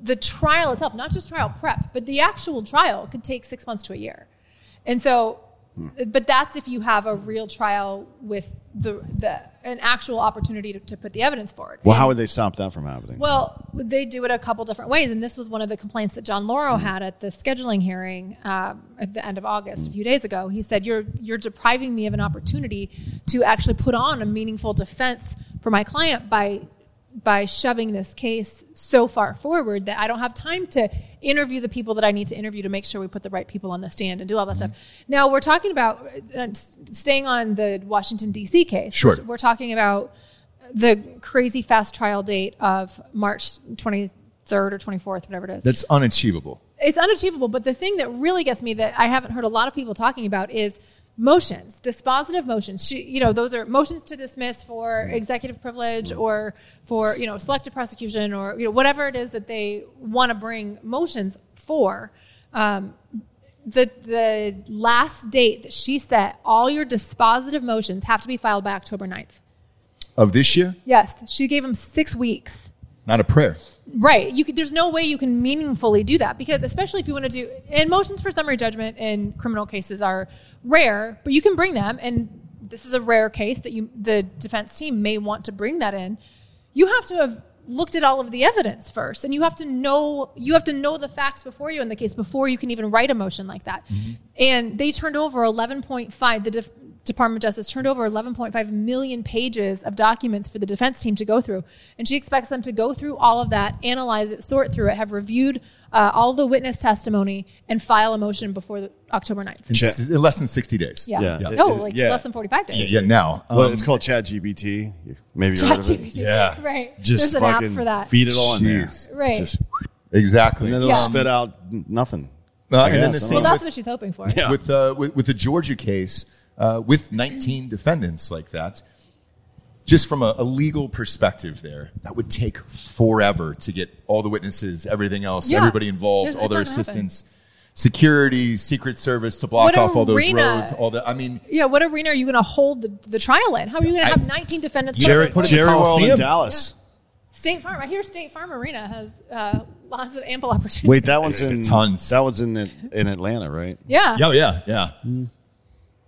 S2: the trial itself, not just trial prep, but the actual trial could take six months to a year. And so, hmm. but that's if you have a real trial with the, the an actual opportunity to, to put the evidence forward.
S3: Well,
S2: And-
S3: how would they stop that from happening?
S2: well, they do it a couple different ways, and this was one of the complaints that John Lauro had at the scheduling hearing um, at the end of August, a few days ago. He said, "You're you're depriving me of an opportunity to actually put on a meaningful defense for my client by." By shoving this case so far forward that I don't have time to interview the people that I need to interview to make sure we put the right people on the stand and do all that stuff. Now we're talking about uh, staying on the Washington D.C. case.
S1: Sure.
S2: We're talking about the crazy fast trial date of March 23rd or 24th, whatever it is.
S1: That's unachievable.
S2: it's unachievable. But the thing that really gets me that I haven't heard a lot of people talking about is motions, dispositive motions. She, you know, those are motions to dismiss for executive privilege or for, you know, selective prosecution or, you know, whatever it is that they want to bring motions for. Um, the the last date that she set, all your dispositive motions have to be filed by October 9th.
S1: Of this year,
S2: Yes, she gave him six weeks.
S1: Not a prayer.
S2: Right. You could, there's no way you can meaningfully do that because especially if you want to do and motions for summary judgment in criminal cases are rare, but you can bring them and this is a rare case that you the defense team may want to bring that in. You have to have looked at all of the evidence first and you have to know you have to know the facts before you in the case before you can even write a motion like that. Mm-hmm. And they turned over 11.5 the def, Department of Justice turned over 11.5 million pages of documents for the defense team to go through. And she expects them to go through all of that, analyze it, sort through it, have reviewed uh, all the witness testimony, and file a motion before the, October 9th.
S1: In,
S3: Check.
S1: s- in less than 60 days.
S2: Yeah.
S3: Yeah.
S2: No,
S3: Yeah.
S2: like
S3: Yeah.
S2: less than 45 days.
S1: Yeah, yeah, now.
S3: well,
S1: Um,
S3: it's called Chat GBT. Maybe you heard.
S2: ChatGPT.
S1: Yeah. <laughs>
S2: Right.
S3: Just
S2: There's an app for that.
S3: feed it all in there.
S2: Right.
S3: Just,
S1: exactly.
S3: and then it'll
S2: Yeah.
S3: spit out nothing.
S1: Uh, and then the same
S2: well, that's
S1: with,
S2: what she's hoping for.
S3: Yeah.
S1: with, uh, with with the Georgia case, uh, with 19 defendants like that. Just from a, a legal perspective, there that would take forever to get all the witnesses, everything else,
S2: Yeah.
S1: everybody involved,
S2: There's-
S1: all
S2: it's
S1: their
S2: not gonna happen.
S1: assistants, security, Secret Service to block
S2: What
S1: off all those
S2: arena-
S1: roads. All the, I mean,
S2: Yeah, what arena are you going to hold the, the trial in? How are you going to have 19 defendants?
S3: Jerry,
S1: put it in
S3: Jerry World in
S1: Coliseum.
S3: Dallas.
S2: State Farm. I hear State Farm Arena has uh, lots of ample opportunity.
S3: Wait, that one's in
S1: Tons.
S3: That one's in in Atlanta, right?
S2: yeah.
S1: yeah, yeah, yeah.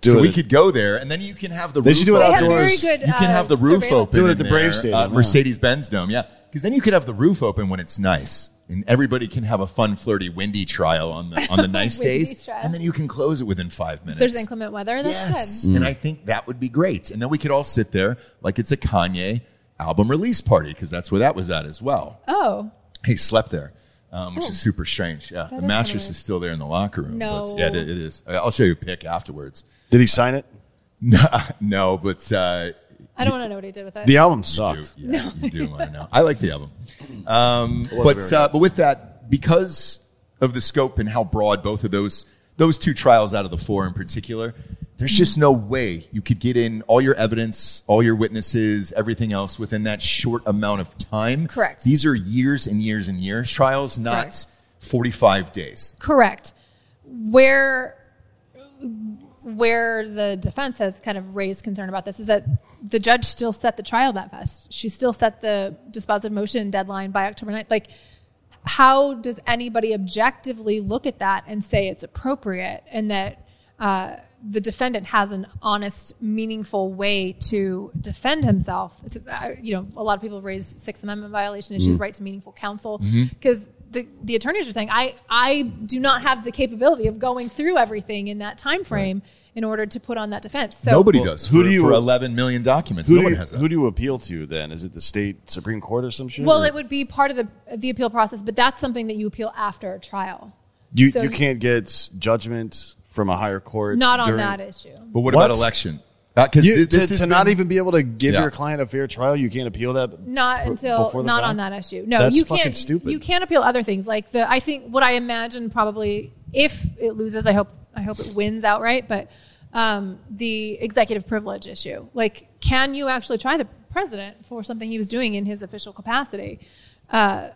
S3: Do
S1: so
S3: it
S1: we could go there, and then you can have the
S3: They
S1: roof
S3: should do it
S2: They
S1: open.
S2: very
S3: outdoors.
S2: good.
S1: You can
S2: uh,
S1: have the roof open.
S3: Do it at the
S1: there,
S3: Brave Stadium,
S1: uh,
S3: yeah.
S1: Mercedes Benz Dome, yeah. Because then you could have the roof open when it's nice, and everybody can have a fun, flirty, windy trial on the on the <laughs> nice days,
S2: trial.
S1: and then you can close it within five minutes.
S2: If there's inclement weather, that's
S1: yes,
S2: good.
S1: and I think that would be great. And then we could all sit there like it's a Kanye album release party because that's where that was at as well.
S2: Oh,
S1: He slept there. Um, which is super strange. Yeah, the
S2: is
S1: mattress
S2: kinda
S1: is still there in the locker room.
S2: No.
S1: but yeah, it, it is. I'll show you a pic afterwards.
S3: Did he sign it? <laughs>
S1: No, no, but uh,
S2: I don't want to know what he did with it.
S3: The album
S1: you,
S3: sucked.
S1: yeah, you do want to know. I like the album, um, but uh, but with that, because of the scope and how broad both of those those two trials out of the four in particular, there's just no way you could get in all your evidence, all your witnesses, everything else within that short amount of time.
S2: Correct.
S1: These are years and years and years trials, not
S2: Correct.
S1: 45 days.
S2: Correct. Where where the defense has kind of raised concern about this is that the judge still set the trial that fast. She still set the dispositive motion deadline by October 9th. Like, how does anybody objectively look at that and say it's appropriate and that uh, the defendant has an honest, meaningful way to defend himself? It's, uh, you know, a lot of people raise Sixth Amendment violation issues, right to meaningful counsel, because the, the attorneys are saying, I, I do not have the capability of going through everything in that time frame in order to put on that defense. So
S1: Nobody
S3: Well,
S1: does.
S3: who
S1: for,
S3: do you-
S1: for 11 million documents?
S3: Who
S1: no
S3: do,
S1: one
S3: you,
S1: has that.
S3: who do you appeal to then? Is it the state Supreme Court or some shit?
S2: Well,
S3: or-
S2: it would be part of the the appeal process, but that's something that you appeal after a trial.
S3: you,
S2: so-
S3: you can't get judgment from a higher court.
S2: Not on
S3: during-
S2: that issue.
S1: but what,
S3: What?
S1: about election? Because
S3: You,
S1: this,
S3: to
S1: has
S3: to not even be able to give
S1: Yeah.
S3: your client a fair trial, you can't appeal that.
S2: Not
S3: b-
S2: until
S3: before the
S2: not
S3: fact?
S2: on that issue. No,
S3: That's
S2: you can't.
S3: stupid.
S2: You can't appeal other things like the. I think what I imagine probably if it loses, I hope I hope it wins outright. But um, the executive privilege issue, like, can you actually try the president for something he was doing in his official capacity? Uh,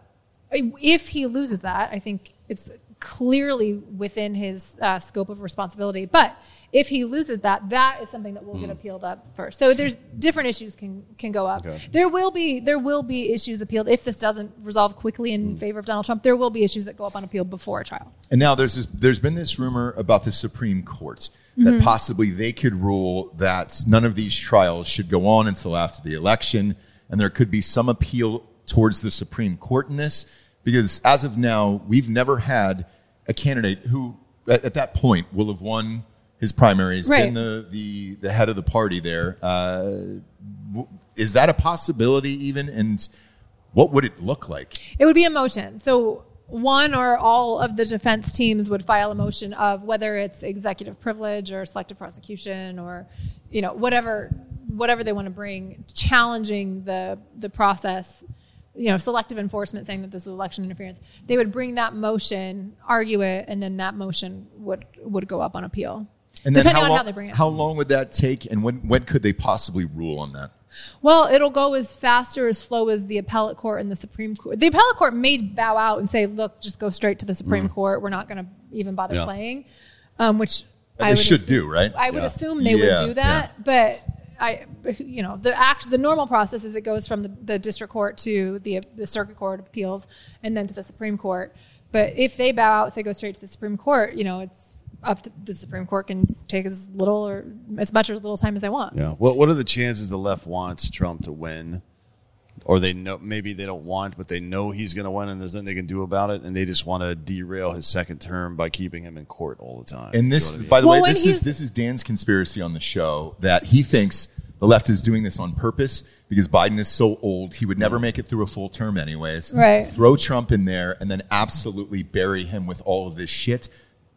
S2: if he loses that, I think it's clearly within his uh, scope of responsibility. But if he loses that, that is something that will get hmm. appealed up first. So there's different issues can can go up.
S3: Okay.
S2: There will be there will be issues appealed if this doesn't resolve quickly in hmm. favor of Donald Trump. There will be issues that go up on appeal before a trial.
S1: And now there's this, there's been this rumor about the Supreme Court that mm-hmm. possibly they could rule that none of these trials should go on until after the election, and there could be some appeal towards the Supreme Court in this because as of now, we've never had a candidate who at, at that point will have won his primaries,
S2: Right.
S1: been the, the the head of the party there. Uh, w- is that a possibility even? And what would it look like?
S2: It would be a motion. So one or all of the defense teams would file a motion of whether it's executive privilege or selective prosecution or you know whatever whatever they want to bring challenging the the process you know selective enforcement saying that this is election interference they would bring that motion argue it and then that motion would would go up on appeal
S1: And then
S2: depending
S1: how
S2: on
S1: long,
S2: how they bring it
S1: How long would that take, and when when could they possibly rule on that?
S2: Well, it'll go as fast or as slow as the appellate court and the Supreme Court. The appellate court may bow out and say, "Look, just go straight to the Supreme Court. We're not going to even bother
S3: Mm. Yeah.
S2: playing," um, which
S1: They
S2: I
S1: should
S2: assume-
S1: do, right?
S2: I would
S3: Yeah.
S2: assume they
S1: Yeah,
S2: would do that, but I, you know, the act, the normal process is it goes from the, the district court to the the circuit court of appeals and then to the Supreme Court. But if they bow out, say go straight to the Supreme Court, you know, it's up to the Supreme Court can take as little or as much or as little time as they want.
S3: Yeah. What What are the chances the left wants Trump to win, or they know maybe they don't want, but they know he's going to win, and there's nothing they can do about it, and they just want to derail his second term by keeping him in court all the time.
S1: And this,
S3: You know I mean?
S1: by the
S2: Well,
S1: way, this is this is Dan's conspiracy on the show that he thinks the left is doing this on purpose because Biden is so old he would never make it through a full term anyways.
S2: Right.
S1: Throw Trump in there and then absolutely bury him with all of this shit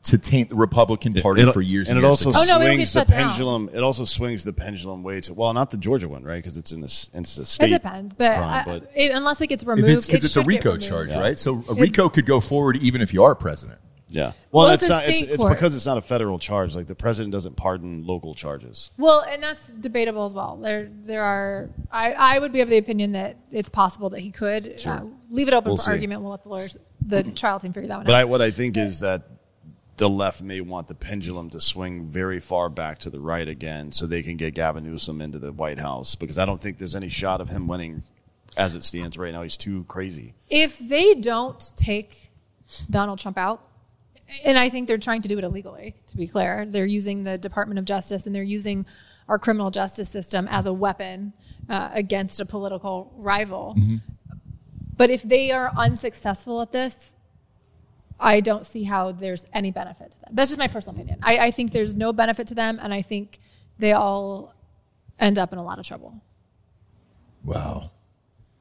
S1: to taint the Republican Party
S3: It'll-
S1: for years.
S3: and
S1: And,
S3: it
S1: years to
S3: also
S1: come.
S2: Oh, no, it'll
S3: swings the
S2: shut down.
S3: pendulum. It also swings the pendulum way to well, not the Georgia one, right? Because it's in this, it's a state.
S2: It depends, but,
S3: crime,
S2: I- it- unless it gets
S1: If
S2: removed,
S1: it's because
S2: it
S1: it's a
S2: should
S1: RICO
S2: removed.
S1: charge, right? So a RICO could go forward even if you are president.
S3: yeah. Well,
S2: Well,
S3: that's
S2: it's
S3: not. It's, it's because it's not a federal charge. Like the president doesn't pardon local charges.
S2: Well, and that's debatable as well. There, there are. I, I would be of the opinion that it's possible that he could uh, leave it open
S3: We'll
S2: for
S3: see.
S2: argument. We'll let the lawyers, the trial team, figure that one
S3: But
S2: out.
S3: I, what I think is that the left may want the pendulum to swing very far back to the right again, so they can get Gavin Newsom into the White House. Because I don't think there's any shot of him winning as it stands right now. He's too crazy.
S2: if they don't take Donald Trump out, and I think they're trying to do it illegally, to be clear, they're using the Department of Justice and they're using our criminal justice system as a weapon uh, against a political rival. But if they are unsuccessful at this, I don't see how there's any benefit to them. That's just my personal opinion. I, I think there's no benefit to them, and I think they all end up in a lot of trouble.
S1: Wow.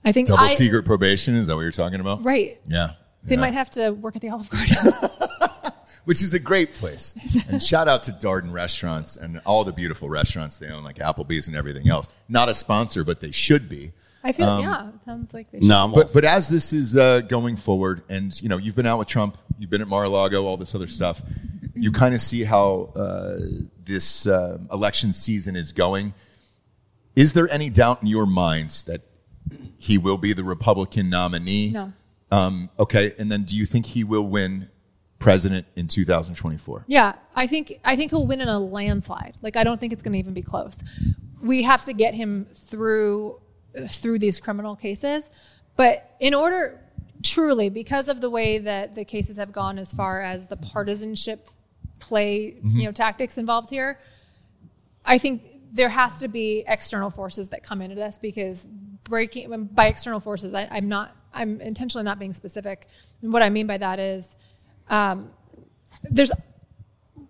S2: I think
S1: Double
S2: I,
S1: secret probation is that what you're talking about?
S2: right.
S1: Yeah.
S2: They
S1: Yeah.
S2: might have to work at the Olive Garden. <laughs> <laughs>
S1: which is a great place. And shout out to Darden Restaurants and all the beautiful restaurants they own, like Applebee's and everything else. Not a sponsor, but they should be.
S2: I feel
S1: Um,
S2: yeah, it sounds like they should.
S3: No,
S1: But but as this is uh, going forward, and you know you've been out with Trump, you've been at Mar-a-Lago, all this other stuff, you kind of see how uh, this uh, election season is going. Is there any doubt in your minds that he will be the Republican nominee?
S2: No.
S1: Um, okay, and then do you think he will win president in 2024?
S2: Yeah, I think I think he'll win in a landslide. Like I don't think it's going to even be close. We have to get him through through these criminal cases, but in order truly because of the way that the cases have gone as far as the partisanship play, you know, tactics involved here, I think there has to be external forces that come into this because breaking when- by external forces, I, I'm not, I'm intentionally not being specific. And what I mean by that is, um, there's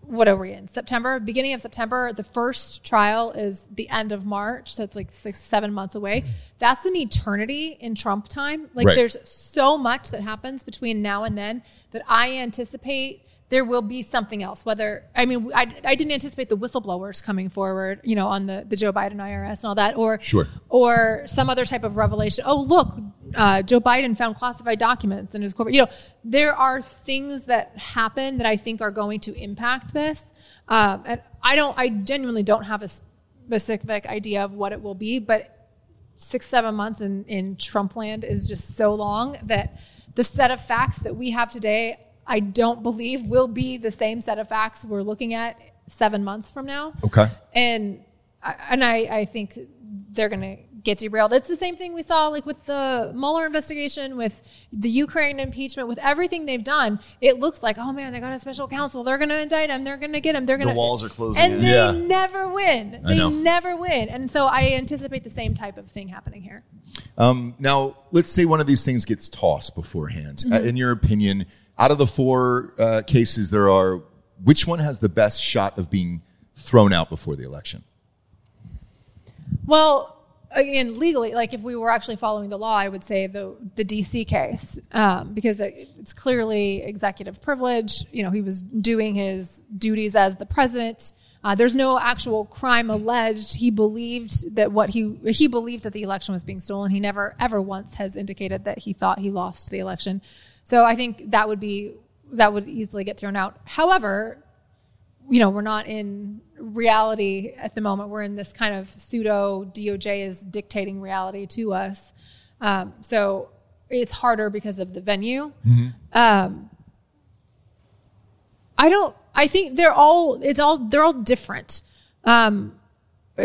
S2: what are we in September? Beginning of September. The first trial is the end of March, so it's like six, seven months away. Mm-hmm. That's an eternity in Trump time. Like
S1: Right.
S2: there's so much that happens between now and then that I anticipate there will be something else. Whether I mean, I, I didn't anticipate the whistleblowers coming forward, you know, on the the Joe Biden IRS and all that, or
S1: Sure.
S2: or some other type of revelation. Oh, look, uh, Joe Biden found classified documents in his corporate. You know, there are things that happen that I think are going to impact this. Um, and I don't, I genuinely don't have a specific idea of what it will be, but six, seven months in, in Trump land is just so long that the set of facts that we have today, I don't believe will be the same set of facts we're looking at seven months from now.
S1: Okay.
S2: And I- and I, I think they're going to get derailed. It's the same thing we saw like with the Mueller investigation, with the Ukraine impeachment, with everything they've done. It looks like, oh man, they got a special counsel. They're going to indict him. They're going to get him. They're going to.
S3: The walls are closing
S2: and
S3: in.
S2: they
S1: Yeah.
S2: never win.
S1: I
S2: They
S1: know.
S2: never win. And so I anticipate the same type of thing happening here.
S1: Um, now, let's say one of these things gets tossed beforehand. Uh, in your opinion, out of the four uh, cases there are, which one has the best shot of being thrown out before the election?
S2: Well, again, legally, like if we were actually following the law, I would say the the DC case um, because it, it's clearly executive privilege. You know, he was doing his duties as the president. Uh, there's no actual crime alleged. He believed that what he he believed that the election was being stolen. He never ever once has indicated that he thought he lost the election. So I think that would be that would easily get thrown out. However, you know, we're not in reality at the moment. We're in this kind of pseudo DOJ is dictating reality to us. Um, so it's harder because of the venue. Um, I don't. I think they're all. It's all. They're all different. Um,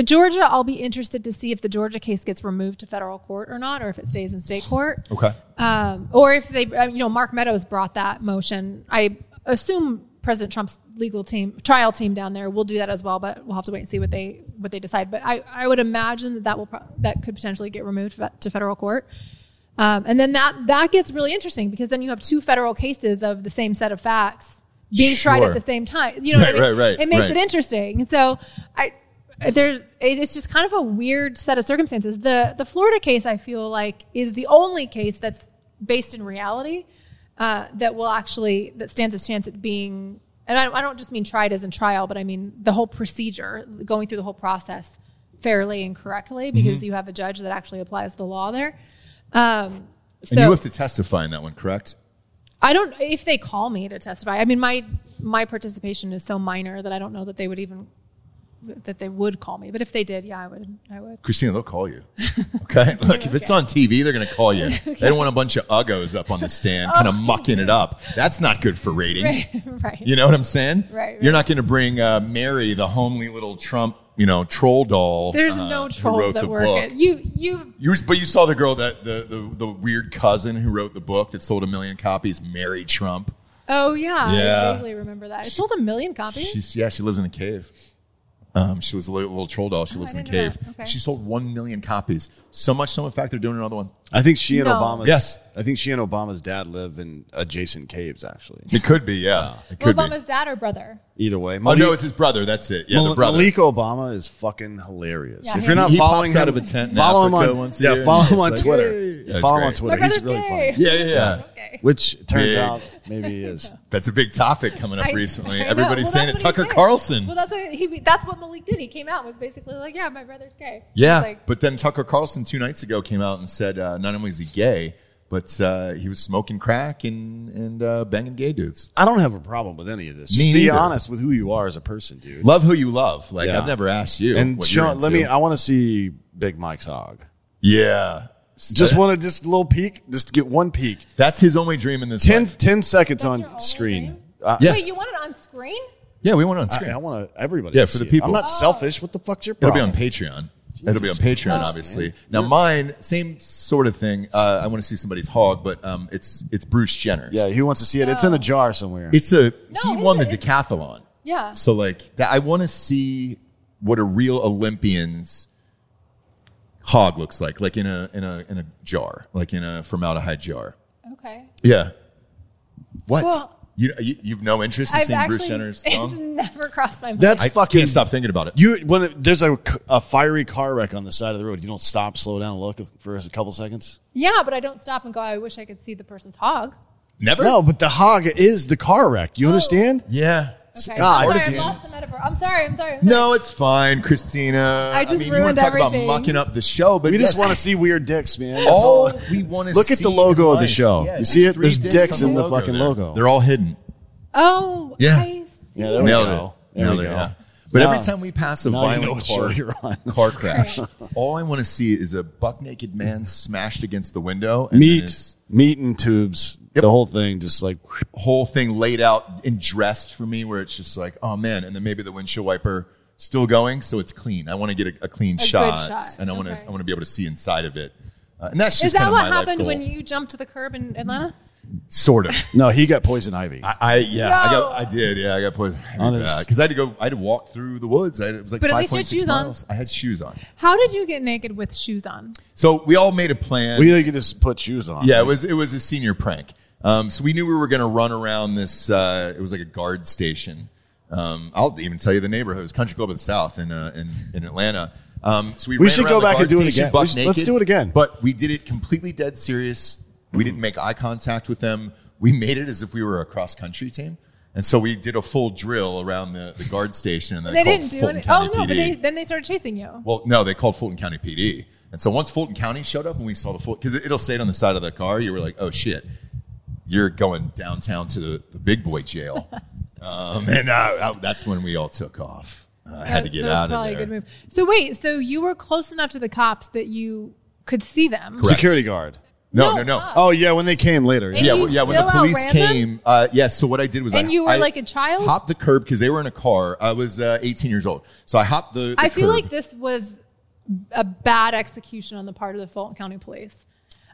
S2: Georgia, I'll be interested to see if the Georgia case gets removed to federal court or not, or if it stays in state court
S1: Okay.
S2: um, or if they, uh, you know, Mark Meadows brought that motion. I assume President Trump's legal team, trial team down there, will do that as well. But we'll have to wait and see what they what they decide. But I, I would imagine that that will pro- that could potentially get removed to federal court. Um, and then that that gets really interesting because then you have two federal cases of the same set of facts being tried at the same time. You know, what I
S1: Right,
S2: mean?
S1: right, right,
S2: It makes
S1: right.
S2: it interesting. So I there it's just kind of a weird set of circumstances. The the Florida case I feel like is the only case that's based in reality uh, that will actually that stands a chance at being and I, I don't just mean tried as in trial, but I mean the whole procedure, going through the whole process fairly and correctly because
S1: Mm-hmm.
S2: you have a judge that actually applies the law there. Um, so
S1: and you have to testify in that one, correct?
S2: I don't if they call me to testify. I mean, my my participation is so minor that I don't know that they would even that they would call me. But if they did, yeah, I would. I would.
S1: Christina, they'll call you. <laughs> Okay. <laughs> Look, if it's on TV, they're going to call you. <laughs> They don't want a bunch of uggos up on the stand kind of mucking it up. That's not good for ratings.
S2: right.
S1: You know what I'm saying?
S2: Right,
S1: You're not going to bring uh, Mary, the homely little Trump, you know, troll doll.
S2: There's
S1: uh,
S2: no trolls that work.
S1: book.
S2: It. You you
S1: You, but you saw the girl that the, the the weird cousin who wrote the book that sold a million copies, Mary Trump.
S2: oh yeah,
S1: Yeah.
S2: I vaguely remember that. It sold a million copies.
S1: She's yeah, she lives in a cave. Um, she was a little, little troll doll. She
S2: Oh,
S1: lives in a cave.
S2: Okay.
S1: She sold one million copies. So much so, in fact, they're doing another one.
S3: I think she and
S2: No.
S3: Obama's.
S1: Yes.
S3: I think she and Obama's dad live in adjacent caves. Actually,
S1: It could be, yeah. It could be.
S2: Obama's dad or brother?
S3: either way.
S1: Oh no, it's his brother. That's it. Yeah, the
S3: Mal-
S1: brother.
S3: Malik Obama is fucking hilarious.
S2: Yeah,
S3: if you're not
S1: he
S3: following
S1: pops
S3: him,
S1: out of a tent in
S3: follow him
S1: Africa
S3: on
S1: once a
S3: yeah,
S1: year,
S3: follow
S1: and
S3: him
S1: he's
S3: on
S1: like,
S3: Twitter.
S1: "Hey." That's
S3: follow him on
S1: great.
S3: Twitter.
S2: My
S3: He's really
S2: gay.
S3: funny.
S1: Yeah, yeah, yeah.
S2: Okay.
S3: Which turns
S1: Big.
S3: out maybe he is. <laughs>
S1: That's a big topic coming up
S2: I-
S1: recently.
S2: I know.
S1: Everybody's
S2: Well,
S1: saying it.
S2: that's what he
S1: Tucker
S2: did.
S1: Carlson.
S2: Well, that's what he. That's what Malik did. He came out and was basically like, "Yeah, my brother's gay."
S1: yeah,
S2: Like,
S1: but then Tucker Carlson two nights ago came out and said uh, not only is he gay, but uh, he was smoking crack and and uh, banging gay dudes.
S3: I don't have a problem with any of this.
S1: Me
S3: Just be
S1: neither.
S3: honest with who you are as a person, dude.
S1: Love who you love. Like
S3: Yeah.
S1: I've never asked you.
S3: and
S1: what you're
S3: Sean, let
S1: into.
S3: me. I want to see Big Mike's hog.
S1: yeah,
S3: Just want to just a little peek, just to get one peek.
S1: That's his only dream in this
S3: 10,
S1: life.
S3: 10 seconds
S2: That's your
S3: on
S2: only
S3: screen.
S2: dream?
S3: Uh,
S1: Yeah.
S2: Wait, you want it on screen?
S1: Yeah, we want it on screen.
S3: I, I want to everybody.
S1: Yeah,
S3: to
S1: for the
S3: see it.
S1: people.
S3: I'm not
S2: Oh.
S3: selfish. What the fuck's your problem?
S1: It'll
S3: problem?
S1: be on Patreon. It'll be on Patreon,
S3: Christ,
S1: obviously.
S3: man.
S1: Now, mine, same sort of thing. Uh, I want to see somebody's hog, but um, it's it's Bruce Jenner.
S3: Yeah, he wants to see it. It's in a jar somewhere.
S1: it's a
S2: No,
S1: he
S2: his
S1: won the
S2: is-
S1: decathlon.
S2: Yeah.
S1: So like that, I want to see what a real Olympian's hog looks like, like in a in a in a jar, like in a formaldehyde jar.
S2: Okay.
S1: Yeah. What?
S2: Well-
S1: you, you you've no interest in
S2: I've
S1: seeing
S2: actually
S1: Bruce Jenner's <laughs>
S2: it's
S1: thumb?
S2: never crossed my mind.
S3: That's
S1: I
S3: fucking.
S1: can't stop thinking about it.
S3: You when it, there's a fiery car wreck on the side of the road, you don't stop, slow down, and look for a couple seconds.
S2: yeah, but I don't stop and go. I wish I could see the person's hog.
S1: Never.
S3: No, but the hog is the car wreck. You oh. understand?
S1: Yeah.
S2: Okay.
S3: God
S2: I'm sorry,
S3: damn.
S2: I lost the metaphor. I'm sorry. I'm sorry. I'm sorry.
S1: No, it's fine, Christina.
S2: I just
S1: mean, you want
S2: ruined
S1: to talk
S2: everything.
S1: about mucking up the show, but
S3: We just want to see weird dicks, man. That's
S1: all
S3: all.
S1: we want to
S3: Look at the logo of the show.
S1: Yeah,
S3: You see it? There's dicks
S1: on
S3: in the fucking
S1: there.
S3: logo.
S1: They're all hidden.
S2: Oh,
S1: Yeah.
S2: I see.
S3: Yeah, there we
S1: Nailed
S3: go.
S1: it.
S3: There
S1: Nailed
S3: we
S1: it,
S3: go.
S1: yeah. But
S3: Now-
S1: every time we pass a
S3: now you know
S1: violent
S3: what show
S1: car,
S3: you're on.
S1: car <laughs> crash, all I want to see is a buck naked man smashed against the window. And then
S3: Meat,
S1: his-
S3: meat and tubes The whole thing just like
S1: whole thing laid out and dressed for me where it's just like, oh man, and then maybe the windshield wiper still going, so it's clean. I want to get a, a clean
S2: good
S1: shot,
S2: shot.
S1: and I want to
S2: Okay.
S1: I want to be able to see inside of it. Uh, and that's just
S2: Is that
S1: kind of
S2: what
S1: my life
S2: happened when you jumped to the curb in Atlanta?
S1: sort of.
S3: no, he got poison ivy.
S1: I, I yeah, I got I did yeah, I got poison
S3: On his-
S1: because I had to go I had to walk through the woods. I, it was like
S2: But at
S1: five
S2: least you had
S1: six
S2: shoes on.
S1: I had shoes on,
S2: How did you get naked with shoes on?
S1: so we all made a plan.
S3: we you could just put shoes on.
S1: Yeah, it was it was a senior prank. Um, so we knew we were going to run around this. Uh, it was like a guard station. Um, I'll even tell you the neighborhood. It was Country Club of the South in uh, in, in Atlanta. Um, so we,
S3: We
S1: ran
S3: should go
S1: the
S3: back and do it again.
S1: buck
S3: We should- let's do it again.
S1: But we did it completely dead serious. We didn't make eye contact with them. We made it as if we were a cross country team. And so we did a full drill around the, the guard station, and then
S2: They didn't do
S1: Fulton
S2: it.
S1: County
S2: Oh no,
S1: PD.
S2: but they, then they started chasing you.
S1: Well, no, they called Fulton County PD. And so once Fulton County showed up and we saw the full, because it'll say it on the side of the car, you were like, oh shit, you're going downtown to the, the big boy jail. <laughs> um, and uh, I- that's when we all took off. Uh, I had to get
S2: that was
S1: out
S2: probably
S1: of there.
S2: a good move. So wait, so you were close enough to the cops that you could see them.
S1: Correct.
S3: security guard.
S1: No,
S2: No,
S1: no, no.
S2: uh,
S3: Oh yeah, when they came later.
S2: And
S1: yeah,
S2: you
S1: well, yeah. When the police came, uh, yes. so what I did was,
S2: And
S1: I,
S2: you were
S1: I
S2: like a child?
S1: Hopped the curb because they were in a car. I was uh, 18 years old, so I hopped the. the
S2: I feel
S1: curb.
S2: like this was a bad execution on the part of the Fulton County Police.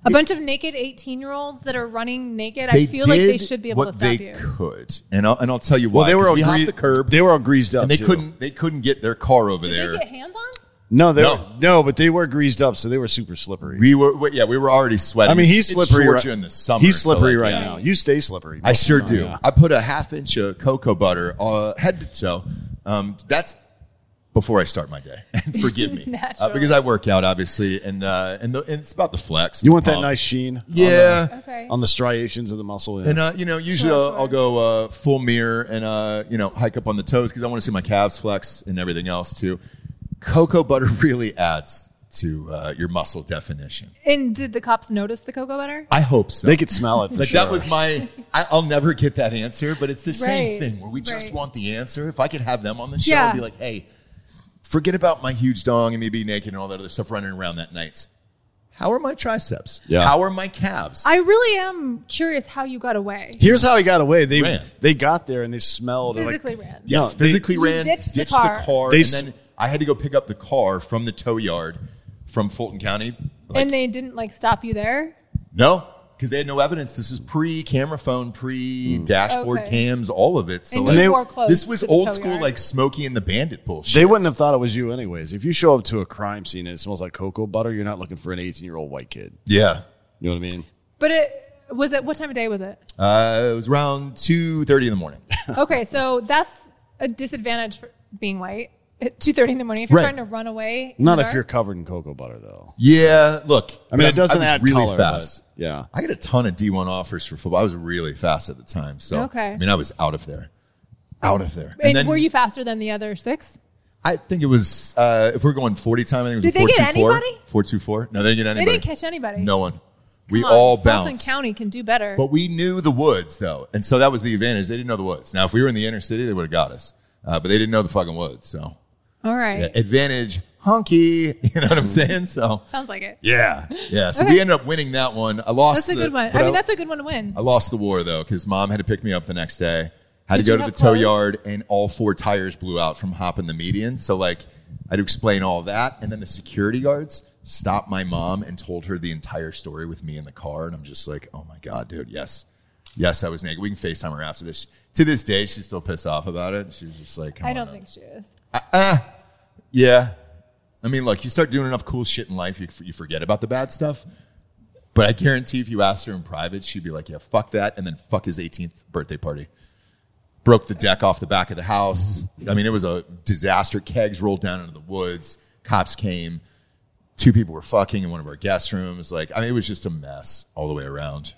S2: A bunch of naked 18 year olds that are running naked. I feel like they should be able
S1: what
S2: to stop
S1: they
S2: you.
S1: could, and I'll, and I'll tell you why.
S3: Well, they were
S1: 'cause
S3: all
S1: we
S3: gre-
S1: the curb.
S3: They were all greased up.
S1: and they
S3: too.
S1: couldn't they couldn't get their car over
S2: Did
S1: there.
S2: they get hands on?
S3: No, they
S1: No.
S3: Were, no, but they were greased up, so they were super slippery.
S1: we were yeah we were already sweating.
S3: I mean, he's
S1: It's
S3: slippery.
S1: Georgia
S3: right,
S1: in the summer.
S3: He's
S1: so,
S3: slippery
S1: like,
S3: right
S1: yeah.
S3: now. You stay slippery.
S1: I sure
S3: time,
S1: do.
S3: yeah.
S1: I put a half inch of cocoa butter uh, head to toe. Um, that's before I start my day. <laughs> Forgive me, <laughs> uh, because I work out obviously, and uh, and, the, and it's about the flex.
S3: You
S1: the
S3: want that nice sheen? on
S1: Yeah.
S3: the-
S2: Okay.
S3: On the striations of the muscle. Yeah.
S1: And uh, you know, usually
S2: Sure,
S1: I'll,
S2: sure.
S1: I'll go uh, full mirror and uh, you know hike up on the toes because I want to see my calves flex and everything else too. Cocoa butter <laughs> really adds to uh, your muscle definition.
S2: And did the cops notice the cocoa butter?
S1: I hope so.
S3: they could smell it. For
S1: like
S3: sure.
S1: that was my. I, I'll never get that answer, but it's the same thing where we just
S2: right.
S1: want the answer. If I could have them on the show,
S2: Yeah.
S1: I'd be like, hey, forget about my huge dong and me being naked and all that other stuff running around that night. How are my triceps?
S3: Yeah.
S1: How are my calves?
S2: I really am curious how you got away.
S3: Here's how he got away. They
S1: Ran.
S3: they got there and they smelled it, like-
S2: Physically ran.
S1: Yes,
S3: No, they-
S1: physically
S2: You
S1: ran,
S2: ditched
S1: ditched,
S2: the car.
S1: the car,
S3: They
S1: and
S3: s-
S1: then I had to go pick up the car from the tow yard from Fulton County. Like,
S2: and they didn't like stop you there?
S1: no, because they had no evidence. This is pre-camera phone, pre-dashboard
S2: Okay.
S1: cams, all of it. So
S2: And
S1: like,
S2: you
S3: they-
S2: wore clothes.
S1: this was
S2: to the
S1: old
S2: tow
S1: school,
S2: yard.
S1: like Smokey and the Bandit bullshit.
S3: They wouldn't have thought it was you anyways. If you show up to a crime scene and it smells like cocoa butter, you're not looking for an 18 year old white kid.
S1: Yeah,
S3: You know what I mean?
S2: But it was it what time of day was it?
S1: uh, it was around two thirty in the morning. <laughs>
S2: Okay, so that's a disadvantage for being white at two thirty in the morning. If you're
S1: Right.
S2: trying to run away, in
S3: Not
S2: the
S3: if
S2: dark.
S3: you're covered in cocoa butter, though.
S1: yeah, look.
S3: I mean, it doesn't
S1: I was
S3: add
S1: really
S3: color, but-
S1: fast.
S3: yeah.
S1: I got a ton of D one offers for football. I was really fast at the time, so
S2: Okay.
S1: I mean, I was out of there, out of there.
S2: And,
S1: then-
S2: were you faster than the other six?
S1: I think it was uh, if we're going forty time. I think it was
S2: Did
S1: a
S2: they
S1: four
S2: get
S1: two four.
S2: anybody?
S1: Four two four. No, they didn't get
S2: They
S1: anybody.
S2: didn't catch anybody.
S1: No one. We
S2: Come on,
S1: all
S2: Fulton
S1: bounced.
S2: County can do better.
S1: But we knew the woods though, and so that was the advantage. They didn't know the woods. Now, if we were in the inner city, they would have got us, uh, but they didn't know the fucking woods. So
S2: All right,
S1: advantage, honky. <laughs> You know what I'm saying? So
S2: sounds like it.
S1: yeah, yeah. So
S2: Okay.
S1: we ended up winning that one. I lost.
S2: That's a
S1: the-
S2: good one. I mean, that's a good one to win.
S1: I lost the war though because mom had to pick me up the next day. Had
S2: Did
S1: to go to the
S2: have
S1: tow
S2: clothes?
S1: yard, and all four tires blew out from hopping the median. So like, I had to explain all that, and then the security guards stopped my mom and told her the entire story with me in the car, and I'm just like, oh my god, dude, yes, yes, I was naked. We can Facetime her after this. To this day, she's still pissed off about it. She was just like,
S2: I
S1: on
S2: don't think she is.
S1: Yeah. I mean, look, you start doing enough cool shit in life, you, you forget about the bad stuff. But I guarantee if you asked her in private, she'd be like, yeah, fuck that. And then fuck his 18th birthday party. Broke the deck off the back of the house. I mean, it was a disaster. Kegs rolled down into the woods. Cops came. Two people were fucking in one of our guest rooms. Like, I mean, it was just a mess all the way around.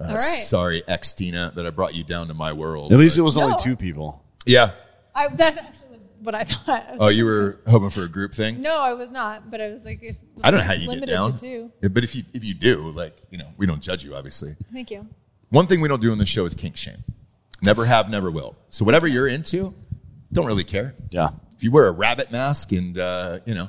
S1: Uh,
S2: All right.
S1: Sorry, ex Tina, that I brought you down to my world.
S3: At least it
S1: but-
S3: was only
S2: No.
S3: two people.
S1: yeah.
S2: I, that actually was what I <laughs> thought. I
S1: Oh,
S2: like,
S1: you were <laughs> hoping for a group thing?
S2: No, I was not. But I was like, if,
S1: I don't know how you get
S2: limited
S1: down.
S2: To two.
S1: Yeah, But if you if you do, like you know, we don't judge you. Obviously,
S2: Thank you.
S1: one thing we don't do in this show is kink shame. Never have, never will. So whatever you're into, don't really care.
S3: Yeah.
S1: If you wear a rabbit mask and uh, you know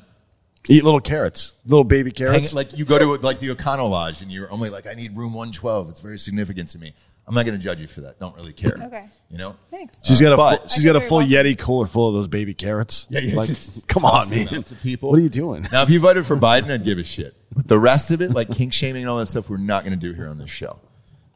S3: Eat little carrots, little baby carrots.
S1: it, like you go to like the O'Connell Lodge and you're only like, I need room 112. It's very significant to me. I'm not going to judge you for that. Don't really care. <laughs>
S2: Okay.
S1: You know?
S2: Thanks.
S3: she's got a
S1: but-
S3: full, she's
S2: I
S3: got a full
S2: very
S3: Yeti cooler full of those baby carrots.
S1: Yeah, yeah.
S3: Like, <laughs> come on, man.
S1: out to people.
S3: What are you doing?
S1: Now, if you voted for <laughs> Biden, I'd give a shit. But the rest of it, like kink shaming and all that stuff, we're not going to do here on this show.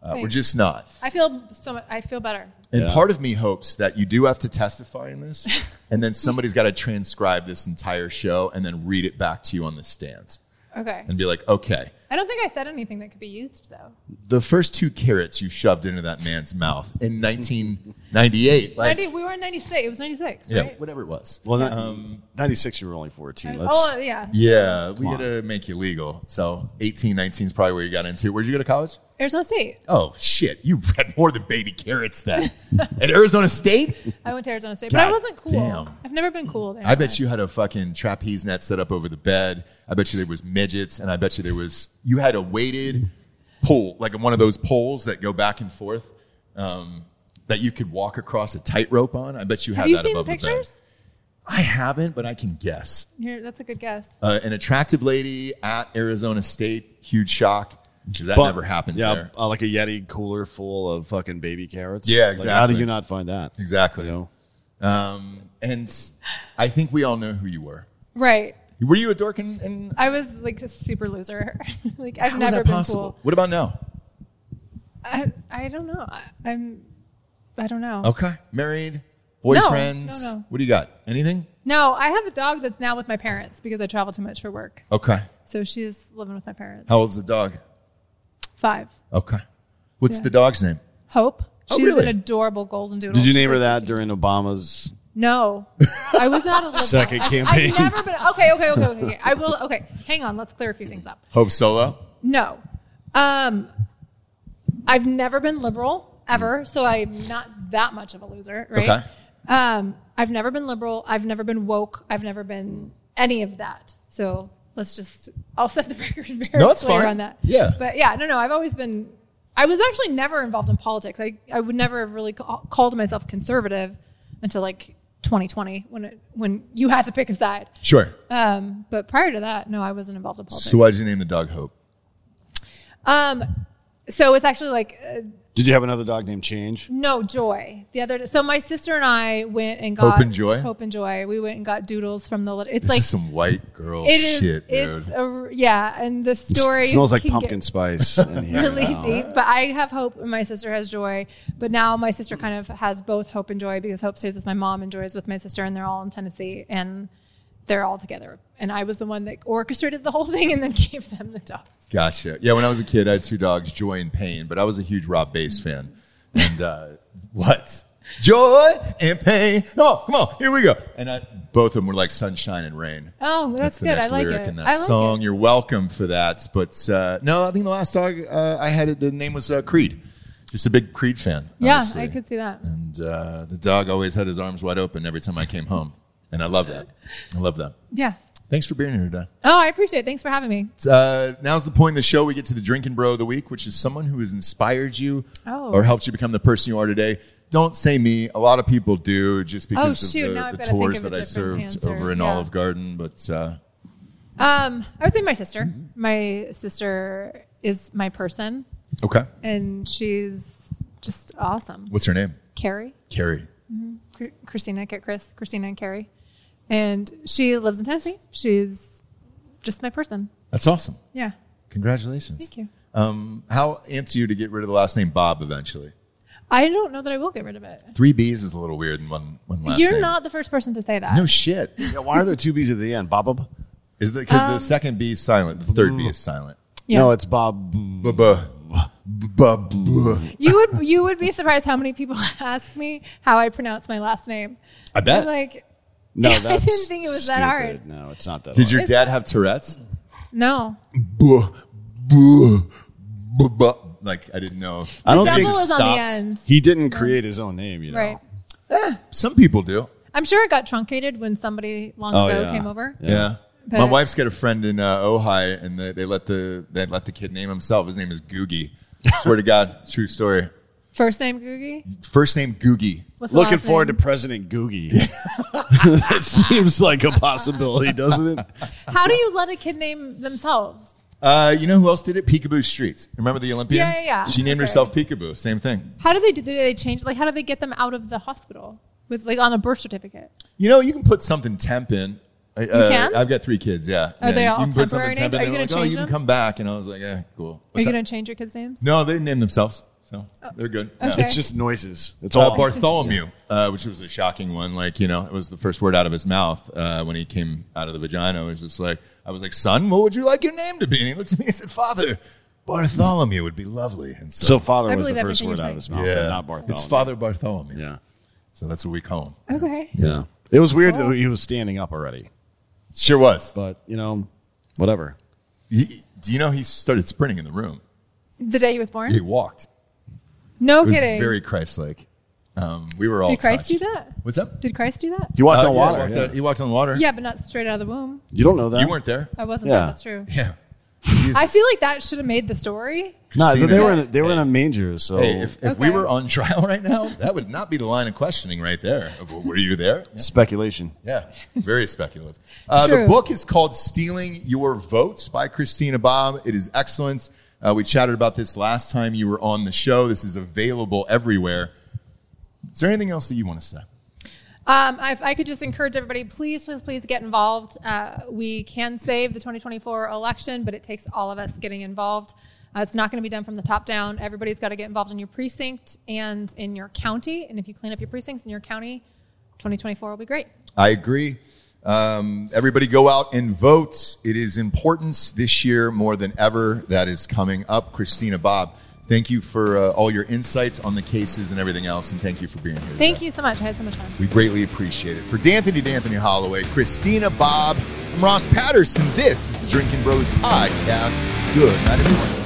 S1: Uh, we're just not.
S2: I feel so much. I feel better.
S1: And
S3: Yeah.
S1: part of me hopes that you do have to testify in this, and then somebody's got to transcribe this entire show and then read it back to you on the stands
S2: Okay.
S1: and be like, okay,
S2: I don't think I said anything that could be used though.
S1: the first two carrots you shoved into that man's mouth in 1998, like,
S2: 90, we were in 96. It was 96,
S1: yeah,
S2: right?
S1: whatever it was.
S3: Well, um, 96, you were only 14. Let's,
S2: oh, yeah.
S1: Yeah, we
S3: Come
S1: got to make you legal. So 18, 19 is probably where you got into. Where'd you go to college?
S2: Arizona State.
S1: Oh shit! You read more than baby carrots then. <laughs> At Arizona State,
S2: I went to Arizona State, but I wasn't cool.
S1: damn.
S2: I've never been cool there.
S1: I bet you had a fucking trapeze net set up over the bed. I bet you there was midgets, and I bet you there was you had a weighted pole, like one of those poles that go back and forth, um, that you could walk across a tightrope on. I bet you had
S2: Have you
S1: that
S2: seen the
S1: above the bed.
S2: pictures?
S1: I haven't, but I can guess.
S2: Here, that's a good guess.
S1: Uh, an attractive lady at Arizona State, huge shock. 'Cause that
S3: But-
S1: never happens
S3: yeah,
S1: there.
S3: uh, like a Yeti cooler full of fucking baby carrots.
S1: Yeah,
S3: Like, how
S1: exactly.
S3: do you not find that?
S1: Exactly.
S3: You know?
S1: Um, and I think we all know who you were.
S2: Right.
S1: Were you a dork in, in
S2: I was like a super loser. <laughs> like I've
S1: how is
S2: never
S1: that
S2: been
S1: possible?
S2: cool.
S1: What about now?
S2: I, I don't know. I, I'm I don't know.
S1: Okay. Married, boyfriends.
S2: no, no.
S1: What do you got? Anything?
S2: No, I have a dog that's now with my parents because I travel too much for work.
S1: Okay.
S2: So she's living with my parents.
S1: How old's the dog?
S2: Five.
S1: Okay. What's
S2: Yeah.
S1: the dog's name?
S2: Hope.
S1: Oh,
S2: She's
S1: really?
S2: an adorable golden doodle.
S3: Did you name her that during Obama's?
S2: No, I was not a liberal.
S3: Second <laughs>
S2: I've-
S3: campaign.
S2: I've never been. Okay, okay, okay, okay, okay. I will. Okay, hang on. Let's clear a few things up.
S1: Hope Solo.
S2: No, um, I've never been liberal ever, so I'm not that much of a loser, right?
S1: Okay.
S2: Um, I've never been liberal. I've never been woke. I've never been any of that. So let's just. I'll set the <laughs> record very
S1: No, it's
S2: clear
S1: fine.
S2: on that.
S1: Yeah.
S2: But yeah, no, no. I've always been. I was actually never involved in politics. I, I would never have really ca- called myself conservative until like 2020 when it, when you had to pick a side.
S1: Sure.
S2: Um, but prior to that, no, I wasn't involved in politics.
S1: So why did you name the dog Hope?
S2: Um, so it's actually like uh,
S3: Did you have another dog named Change?
S2: no joy. The other, so my sister and I went and got
S1: Hope and Joy?
S2: Hope and joy. We went and got doodles from the. lit- It's
S1: This
S2: like
S1: is some white girl
S2: it is.
S1: shit,
S2: it's
S1: dude.
S2: a, yeah, and the story
S3: It smells like
S2: can get
S3: pumpkin spice in <laughs> here.
S2: Really
S3: now.
S2: deep, but I have hope, and my sister has joy. But now my sister kind of has both hope and joy because hope stays with my mom and joy is with my sister, and they're all in Tennessee, and they're all together. And I was the one that orchestrated the whole thing and then <laughs> gave them the dogs.
S1: Gotcha. Yeah, when I was a kid, I had two dogs, Joy and Pain, but I was a huge Rob Base fan. And uh, <laughs> what? Joy and Pain. Oh, come on, here we go. And I, both of them were like sunshine and rain.
S2: Oh, that's,
S1: the
S2: good.
S1: next
S2: I like
S1: lyric
S2: it.
S1: in that
S2: I like
S1: song.
S2: it.
S1: You're welcome for that. But uh, no, I think the last dog uh, I had, the name was uh, Creed. Just a big Creed fan.
S2: Yeah. I could see that.
S1: And uh, the dog always had his arms wide open every time I came home. And I love that. I love that.
S2: Yeah.
S1: Thanks for being here today.
S2: Oh, I appreciate it. Thanks for having me.
S1: Uh, now's the point in the show we get to the drinkin' bro of the week, which is someone who has inspired you
S2: Oh.
S1: or helped you become the person you are today. Don't say me. A lot of people do just because
S2: Oh, shoot.
S1: of
S2: Now
S1: the, the
S2: think
S1: tours
S2: of
S1: that I served
S2: answer.
S1: over in
S2: Yeah.
S1: Olive Garden. But uh,
S2: Um, I would say my sister. My sister is my person,
S1: okay,
S2: and she's just awesome.
S1: what's her name?
S2: Carrie.
S1: Carrie.
S2: Chr- Christina, get Chris, Christina and Carrie. And she lives in Tennessee. She's just my person.
S1: That's awesome.
S2: Yeah.
S1: Congratulations.
S2: Thank you.
S1: Um, how amped you to get rid of the last name Bobb eventually?
S2: I don't know that I will get rid of it.
S1: Three B's is a little weird in one one last
S2: You're
S1: name.
S2: not the first person to say that.
S1: No shit.
S3: Yeah, why are there two B's at the end? Bob? Bob?
S1: Is that because
S2: Um,
S1: the second B is silent, the third B is silent?
S2: Yeah.
S3: No, it's Bob.
S1: Buh-buh. Buh-buh.
S2: you would you would be surprised how many people <laughs> ask me how I pronounce my last name.
S1: I bet.
S2: I'm like,
S3: No, <laughs>
S2: I
S3: that's
S2: didn't think it was that
S3: stupid.
S2: hard.
S3: No, it's not that
S1: Did
S3: hard.
S1: your dad have Tourette's?
S2: no.
S1: Buh, buh, buh, buh. Like I didn't know. If,
S3: I don't
S2: double
S3: think
S2: is on the
S1: stopped.
S2: end.
S3: he didn't create his own name, you know.
S2: Right.
S1: some people do.
S2: I'm sure it got truncated when somebody long
S3: Oh,
S2: ago
S3: yeah.
S2: came over.
S1: Yeah.
S2: But-
S1: My wife's got a friend in uh, Ojai, and they, they let the they let the kid name himself. His name is Googie. Swear to God, true story.
S2: First name Googie.
S1: First name Googie.
S2: What's the
S3: Looking
S2: last
S3: forward
S2: name?
S3: to President Googie. <laughs> that seems like a possibility, doesn't it?
S2: How do you let a kid name themselves?
S1: Uh, you know who else did it? Picabo Streets. Remember the Olympian?
S2: Yeah, yeah, yeah.
S1: She named
S2: Okay.
S1: herself Picabo. Same thing.
S2: How do they do? Do they change? Like, how do they get them out of the hospital with like on a birth certificate?
S1: You know, you can put something temp in. You
S2: can?
S1: I've got three kids. Yeah.
S2: Are
S1: yeah,
S2: they
S1: you
S2: all
S1: can put
S2: temporary
S1: something temp in.
S2: names? Are you
S1: They're
S2: gonna
S1: like, oh,
S2: change
S1: you can
S2: them?
S1: come back, and I was like, eh, cool.
S2: Are
S1: What's
S2: you
S1: that?
S2: going to change your kids' names?
S1: No, they named themselves, so they're good.
S2: Okay.
S3: It's just noises. It's
S1: Uh,
S3: all.
S1: Bartholomew, uh, which was a shocking one. Like, you know, it was the first word out of his mouth uh, when he came out of the vagina. It was just like, I was like, son, what would you like your name to be? And he looks at me and said, father, Bartholomew would be lovely. And so,
S3: so father was the first word out of his mouth,
S1: yeah,
S3: not Bartholomew.
S1: it's Father Bartholomew.
S3: Yeah.
S1: So that's what we call him.
S2: Okay.
S3: Yeah. It was weird that he was standing up already,
S1: Sure was.
S3: but you know, whatever.
S1: He, do you know he started sprinting in the room?
S2: The day he was born.
S1: He walked.
S2: No
S1: It was
S2: kidding.
S1: very Christ-like. Um, we were all.
S2: Did Christ
S1: touched.
S2: do that?
S1: What's up?
S2: Did Christ do that?
S3: You walked
S1: Uh,
S3: on
S1: yeah,
S3: water.
S1: walked
S3: yeah.
S1: on- he walked on water.
S2: Yeah, but not straight out of the womb.
S3: You don't know that.
S1: You weren't there.
S2: I wasn't
S3: Yeah.
S2: there. That's true.
S1: Yeah. <laughs>
S2: I feel like that should have made the story.
S3: No,
S1: Christina.
S3: they were in a, they were in a manger. So
S1: Hey, if, if we
S2: Okay.
S1: were on <laughs> trial right now, that would not be the line of questioning right there. Of, Were you there?
S3: speculation.
S1: Yeah, very speculative. Uh, the
S2: True.
S1: book is called Stealing Your Votes by Christina Bobb. It is excellent. Uh, we chatted about this last time you were on the show. This is available everywhere. Is there anything else that you want to say?
S2: Um, I, I could just encourage everybody, please, please, please get involved. Uh, we can save the 2024 election, but it takes all of us getting involved. Uh, it's not going to be done from the top down. Everybody's got to get involved in your precinct and in your county. And if you clean up your precincts in your county, 2024 will be great.
S1: I agree. Um, everybody go out and vote. It is important this year more than ever. That is coming up. Christina Bobb, thank you for uh, all your insights on the cases and everything else, and thank you for being here.
S2: Thank
S1: today.
S2: you so much. I had so much fun.
S1: We greatly appreciate it. For D'Anthony D'Anthony Holloway, Christina Bobb, I'm Ross Patterson. This is the Drinkin' Bros Podcast. Good night, everyone.